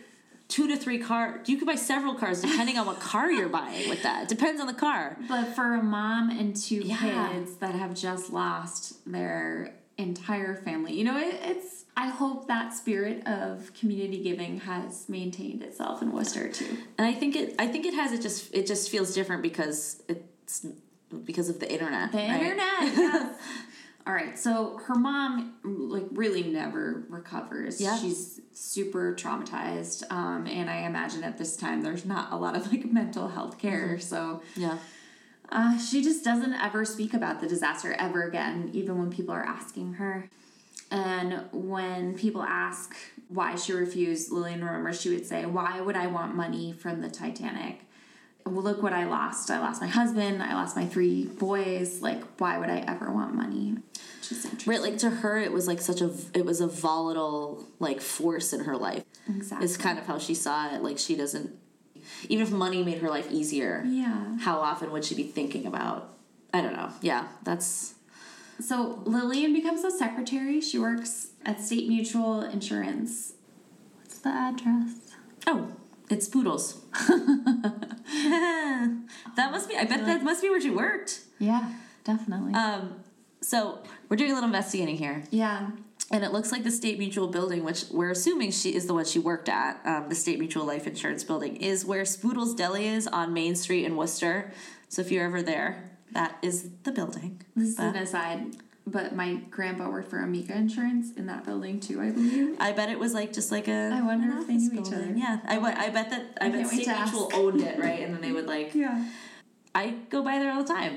two to three cars. You could buy several cars depending on what car you're buying. With that, depends on the car. But for a mom and two Yeah. kids that have just lost their entire family, you know, it, it's. I hope that spirit of community giving has maintained itself in Worcester too. And I think it. I think it has. It just. It just feels different because it's because of the internet. The right? internet, *laughs* yes. All right, so her mom like really never recovers. Yeah. she's super traumatized, um, and I imagine at this time there's not a lot of like mental health care. So Yeah. Uh, she just doesn't ever speak about the disaster ever again, even when people are asking her. And when people ask why she refused, Lillian remembers she would say, Why would I want money from the Titanic? Well, look what I lost. I lost my husband. I lost my three boys. Like, why would I ever want money? Right. Like to her, it was like such a. It was a volatile like force in her life. Exactly. It's kind of how she saw it. Like she doesn't. Even if money made her life easier, Yeah. how often would she be thinking about? I don't know. Yeah, that's So Lillian becomes a secretary. She works at State Mutual Insurance. What's the address? oh, it's Spoodles. *laughs* that must be. I bet that must be where she worked. Yeah, definitely. Um, so we're doing a little investigating here. yeah. And it looks like the State Mutual building, which we're assuming she is the one she worked at, um, the State Mutual Life Insurance building, is where Spoodle's Deli is on Main Street in Worcester. So if you're ever there, that is the building. This is But an aside, but my grandpa worked for Amica Insurance in that building too, I believe. I bet it was like just like a. I wonder if they knew each other. Yeah, I, bet- I bet that I, I bet State to Mutual owned it, right? And then they would like. *laughs* Yeah. I go by there all the time.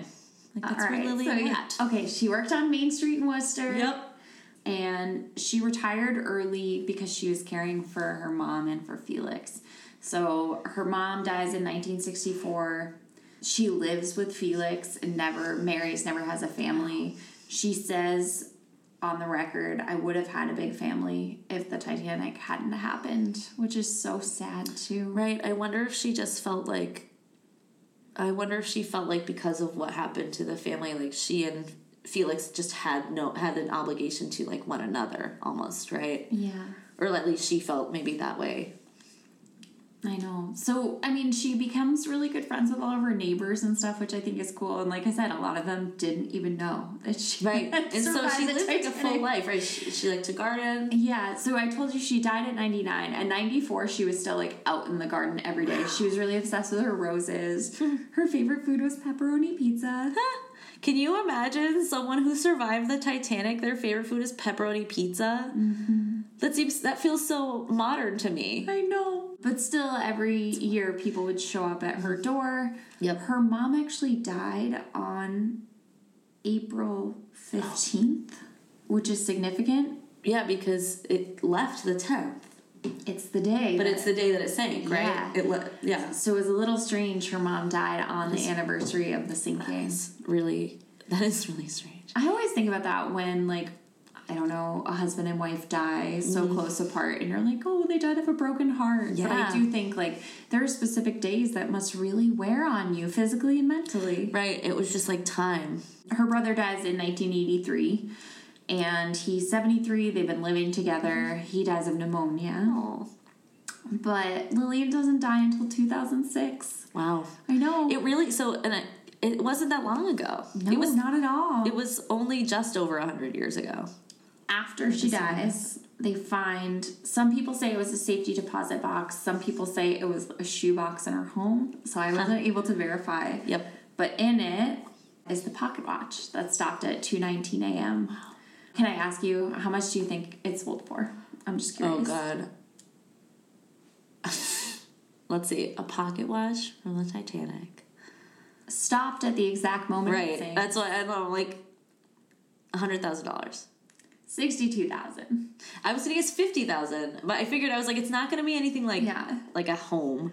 Like that's All where right. Lily So yeah. Okay, she worked on Main Street in Worcester. Yep. And she retired early because she was caring for her mom and for Felix. So her mom dies in 1964. She lives with Felix and never marries, never has a family. She says on the record, I would have had a big family if the Titanic hadn't happened, which is so sad too. Right. I wonder if she just felt like. I wonder if she felt like because of what happened to the family, like she and Felix just had no had an obligation to like one another almost, right? Yeah. Or at least she felt maybe that way. I know. So, I mean, she becomes really good friends with all of her neighbors and stuff, which I think is cool. And like I said, a lot of them didn't even know that she *laughs* Right. and so she lived like a full life, right? She, she liked to garden. Yeah, so I told you she died at 99. At 94, she was still like out in the garden every day. She was really obsessed with her roses. *laughs* her favorite food was pepperoni pizza. *laughs* Can you imagine someone who survived the Titanic? Their favorite food is pepperoni pizza. Mm-hmm. That seems that feels so modern to me. I know. But still, every year people would show up at her door. Yep. Her mom actually died on April 15th, which is significant. Yeah, because it left the tenth, It's the day. but it's the day that it sank, right? Yeah. It le- yeah. So it was a little strange her mom died on the anniversary of the sinking. It's really that is really strange. I always think about that when, like, I don't know, a husband and wife die so mm-hmm. close apart, and you're like, oh, they died of a broken heart. But I do think, like, there are specific days that must really wear on you physically and mentally. Right. It was just like time. Her brother dies in 1983, and he's 73. They've been living together. He dies of pneumonia. Oh. But Lillian doesn't die until 2006. Wow. I know. It really so and it, it wasn't that long ago. no, it was not at all. it was only just over a hundred years ago. After she dies, they find some people say it was a safety deposit box, some people say it was a shoebox in her home. So I wasn't able to verify. Yep. But in it is the pocket watch that stopped at 2:19 a.m. Can I ask you how much do you think it sold for? I'm just oh, curious. Oh god. *laughs* Let's see, a pocket watch from the Titanic. Stopped at the exact moment. Right. That's why I know, like a hundred thousand dollars. 62,000. I was gonna guess fifty thousand, but I figured I was like, it's not gonna be anything like Yeah. like a home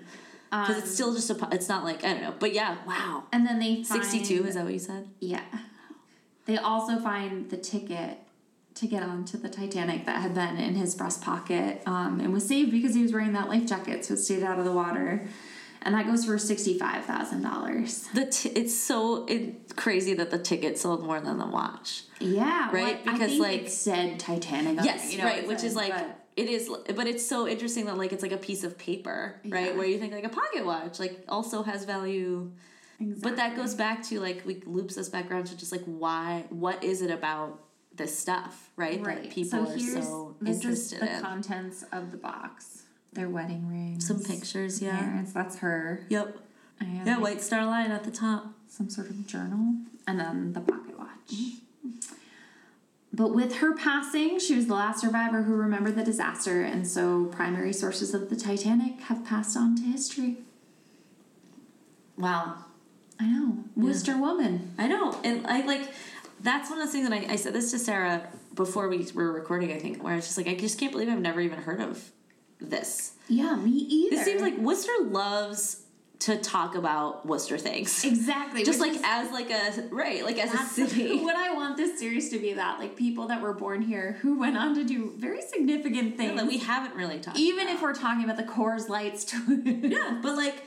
because Um, it's still just a. It's not like I don't know, but yeah, wow, And then they find sixty-two is that what you said? Yeah. They also find the ticket to get onto the Titanic that had been in his breast pocket um, and was saved because he was wearing that life jacket, so it stayed out of the water. And that goes for sixty-five thousand dollars. The t- it's so it, crazy that the ticket sold more than the watch. Yeah, Right, well, because, like- it said Titanic. on Yes, it, you know, right, which said, is like but- it is, but it's so interesting that like it's like a piece of paper, right? Yeah. Where you think like a pocket watch like also has value, but that goes back to like we loops us back around to just like why what is it about this stuff, right? right. That people so are so this is interested the in. contents of the box. Their wedding rings. Some pictures, yeah. Parents. That's her. Yep. And Yeah, White Star Line at the top. some sort of journal, and then the pocket watch. Mm-hmm. But with her passing, she was the last survivor who remembered the disaster, and so primary sources of the Titanic have passed on to history. Wow. I know. Worcester woman. I know, and I like that's one of those things that I, I said this to Sarah before we were recording. I think where I was just like, I just can't believe I've never even heard of this. Yeah, me either. It seems like Worcester loves to talk about Worcester things, exactly just like as like a right, like as a city. *laughs* what I want this series to be about. Like people that were born here who went on to do very significant things. that we haven't really talked. even about. if we're talking about the Coors Lights. Yeah, *laughs* but like.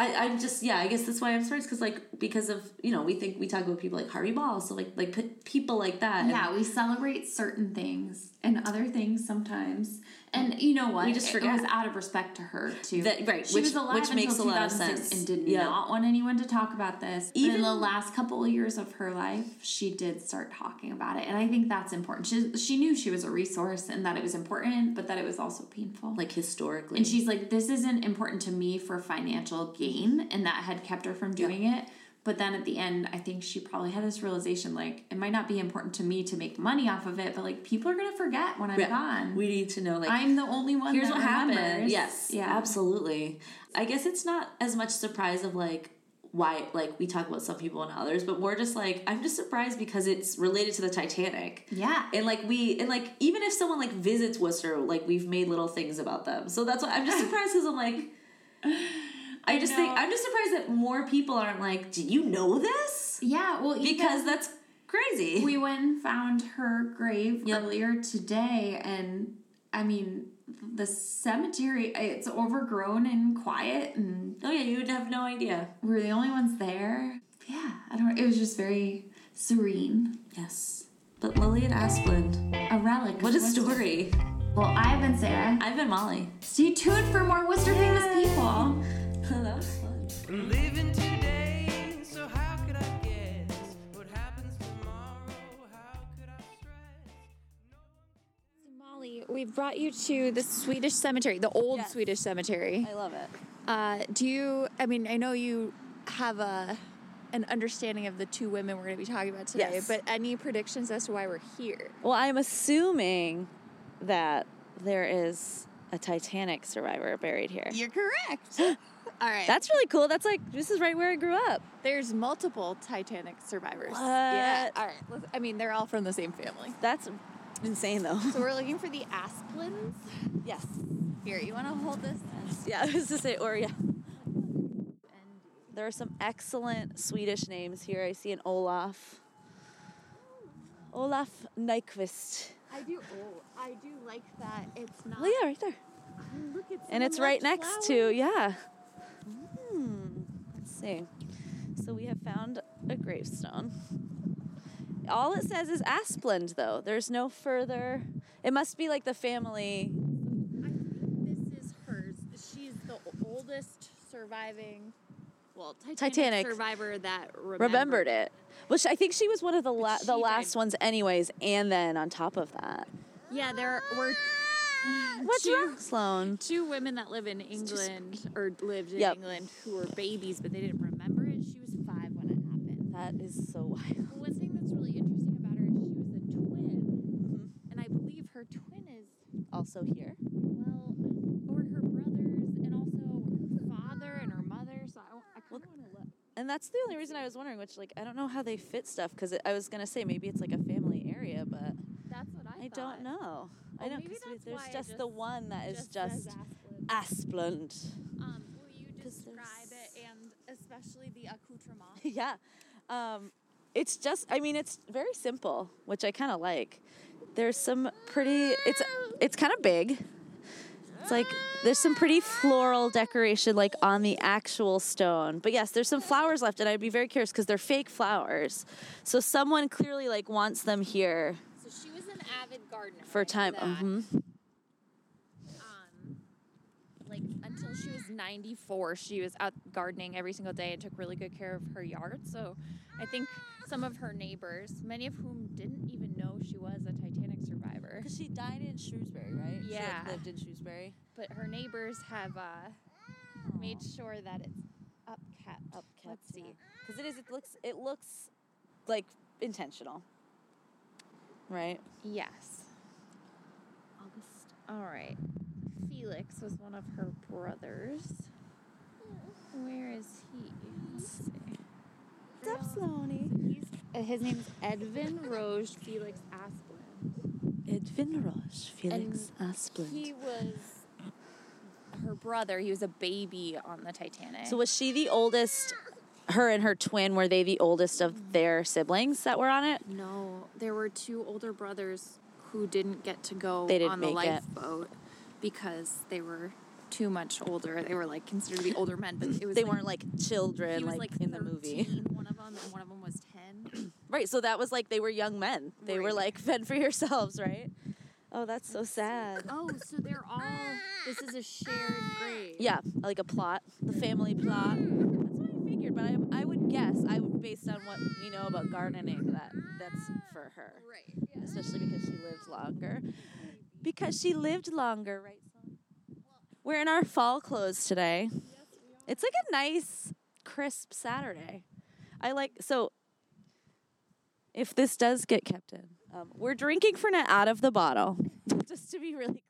I, I'm just yeah I guess that's why I'm surprised because like because of you know we think we talk about people like Harvey Ball so like like people like that Yeah, we celebrate certain things and other things sometimes. And you know what? We just It- forget. It was out of respect to her too. That- right, She which- was alive which until makes a lot of 2006 sense. and did Yeah. not want anyone to talk about this. Even Even- in the last couple of years of her life, she did start talking about it, and I think that's important. She she knew she was a resource and that it was important, but that it was also painful. like historically And she's like, this isn't important to me for financial gain, and that had kept her from doing it. But then at the end, I think she probably had this realization like, it might not be important to me to make money off of it, but like, people are going to forget when I'm Yeah. gone. we need to know like I'm the only one here's that what happened. Yes, Yeah. absolutely. I guess it's not as much surprise of like why like we talk about some people and others, but more just like I'm just surprised because it's related to the Titanic. Yeah. And like we and like even if someone like visits Worcester, like we've made little things about them. So that's why I'm just *laughs* surprised because I'm like I just think. I'm just surprised that more people aren't like, did you know this? Yeah. Well, Because that's crazy. we went and found her grave Yep. earlier today, and I mean, the cemetery, it's overgrown and quiet, and oh yeah, you would have no idea. we're the only ones there. Yeah. I don't, it was just very serene. Yes. But Lillian Asplund, A relic. what a story. Well, I've been Sarah. I've been Molly. Stay tuned for more Worcester famous people. That was fun. Living today, so how could I guess what happens tomorrow? How could I stress? Molly, we've brought you to the Swedish cemetery, the old Yes. Swedish cemetery. I love it. Uh, do you? I mean, I know you have a an understanding of the two women we're going to be talking about today, Yes. but any predictions as to why we're here? Well, I'm assuming that there is a Titanic survivor buried here. You're correct. *gasps* *laughs* All right. That's really cool. That's like this is right where I grew up. There's multiple Titanic survivors. What? Yeah. All right. I mean, they're all from the same family. That's insane though. So we're looking for the Asplunds. yes. Here, you want to hold this? Yeah, I was to say or yeah. There are some excellent Swedish names here. I see an Olaf. Olaf Nyquist. I do. Oh, I do like that. It's not. Oh yeah, right there. Look, it's And it's right next to, yeah. Hmm. Let's see. So we have found a gravestone. All it says is Asplund, though. There's no further. It must be like the family. I think this is hers. She's the oldest surviving, well, Titanic, Titanic. survivor that remembered, Remembered it, which I think she was one of the la- the last died. ones, anyways. And then on top of that, Yeah, there were what's two, wrong, Sloan? two women that live in England or lived in Yep. England who were babies, but they didn't remember it. She was five when it happened. That is so wild. One thing that's really interesting about her is she was a twin, Mm-hmm. and I believe her twin is Also here. well, or her brothers, and also her father and her mother. So I, I kind of want to look. And that's the only reason I was wondering, which like I don't know how they fit stuff because I was gonna say maybe it's like a family area, but That's what I, I don't know. I know maybe 'cause we- there's it just, the one that is just just, Asplund. Um, will you describe it and especially the accoutrement? *laughs* yeah. Um, it's just I mean it's very simple, which I kind of like. There's some pretty it's it's kind of big. It's like there's some pretty floral decoration like on the actual stone. But yes, there's some flowers left and I'd be very curious cuz they're fake flowers. So someone clearly like wants them here So she was avid gardener for time. Mhm. Um, like until she was 94, she was out gardening every single day and took really good care of her yard. So I think some of her neighbors, many of whom didn't even know she was a Titanic survivor, Cuz she died in Shrewsbury, right? She, like, Yeah. lived in Shrewsbury. but her neighbors have uh, made sure that it's upkept. Upkept. Let's see. Because it is. It looks. It looks like intentional. Right. Yes. August. All right. Felix was one of her brothers. Where is he? Let's see. What's up? He's, uh, his name's Edvin Rojj Felix Asplund. Edvin Roche, Felix Asplund. He was her brother. He was a baby on the Titanic. so was she the oldest? Her and her twin were they the oldest of their siblings that were on it? no, there were two older brothers who didn't get to go didn't on the lifeboat because they were too much older. They were like considered to be older men, but it was They like, weren't like children like, like, in the movie. One of them, and one of them was ten. *clears throat* Right. So that was like they were young men. They were like *laughs* fend for yourselves, right? Oh, that's so sad. oh, so they're all. This is a shared grave. Yeah, like a plot, the family plot. That's what I figured, but I, I would guess, I based on what we know about gardening, that that's for her, Right. especially because she lived longer. Because she lived longer, right? Son? We're in our fall clothes today. It's like a nice, crisp Saturday. I like so. If this does get kept in, um, we're drinking Fernet out of the bottle, *laughs* just to be really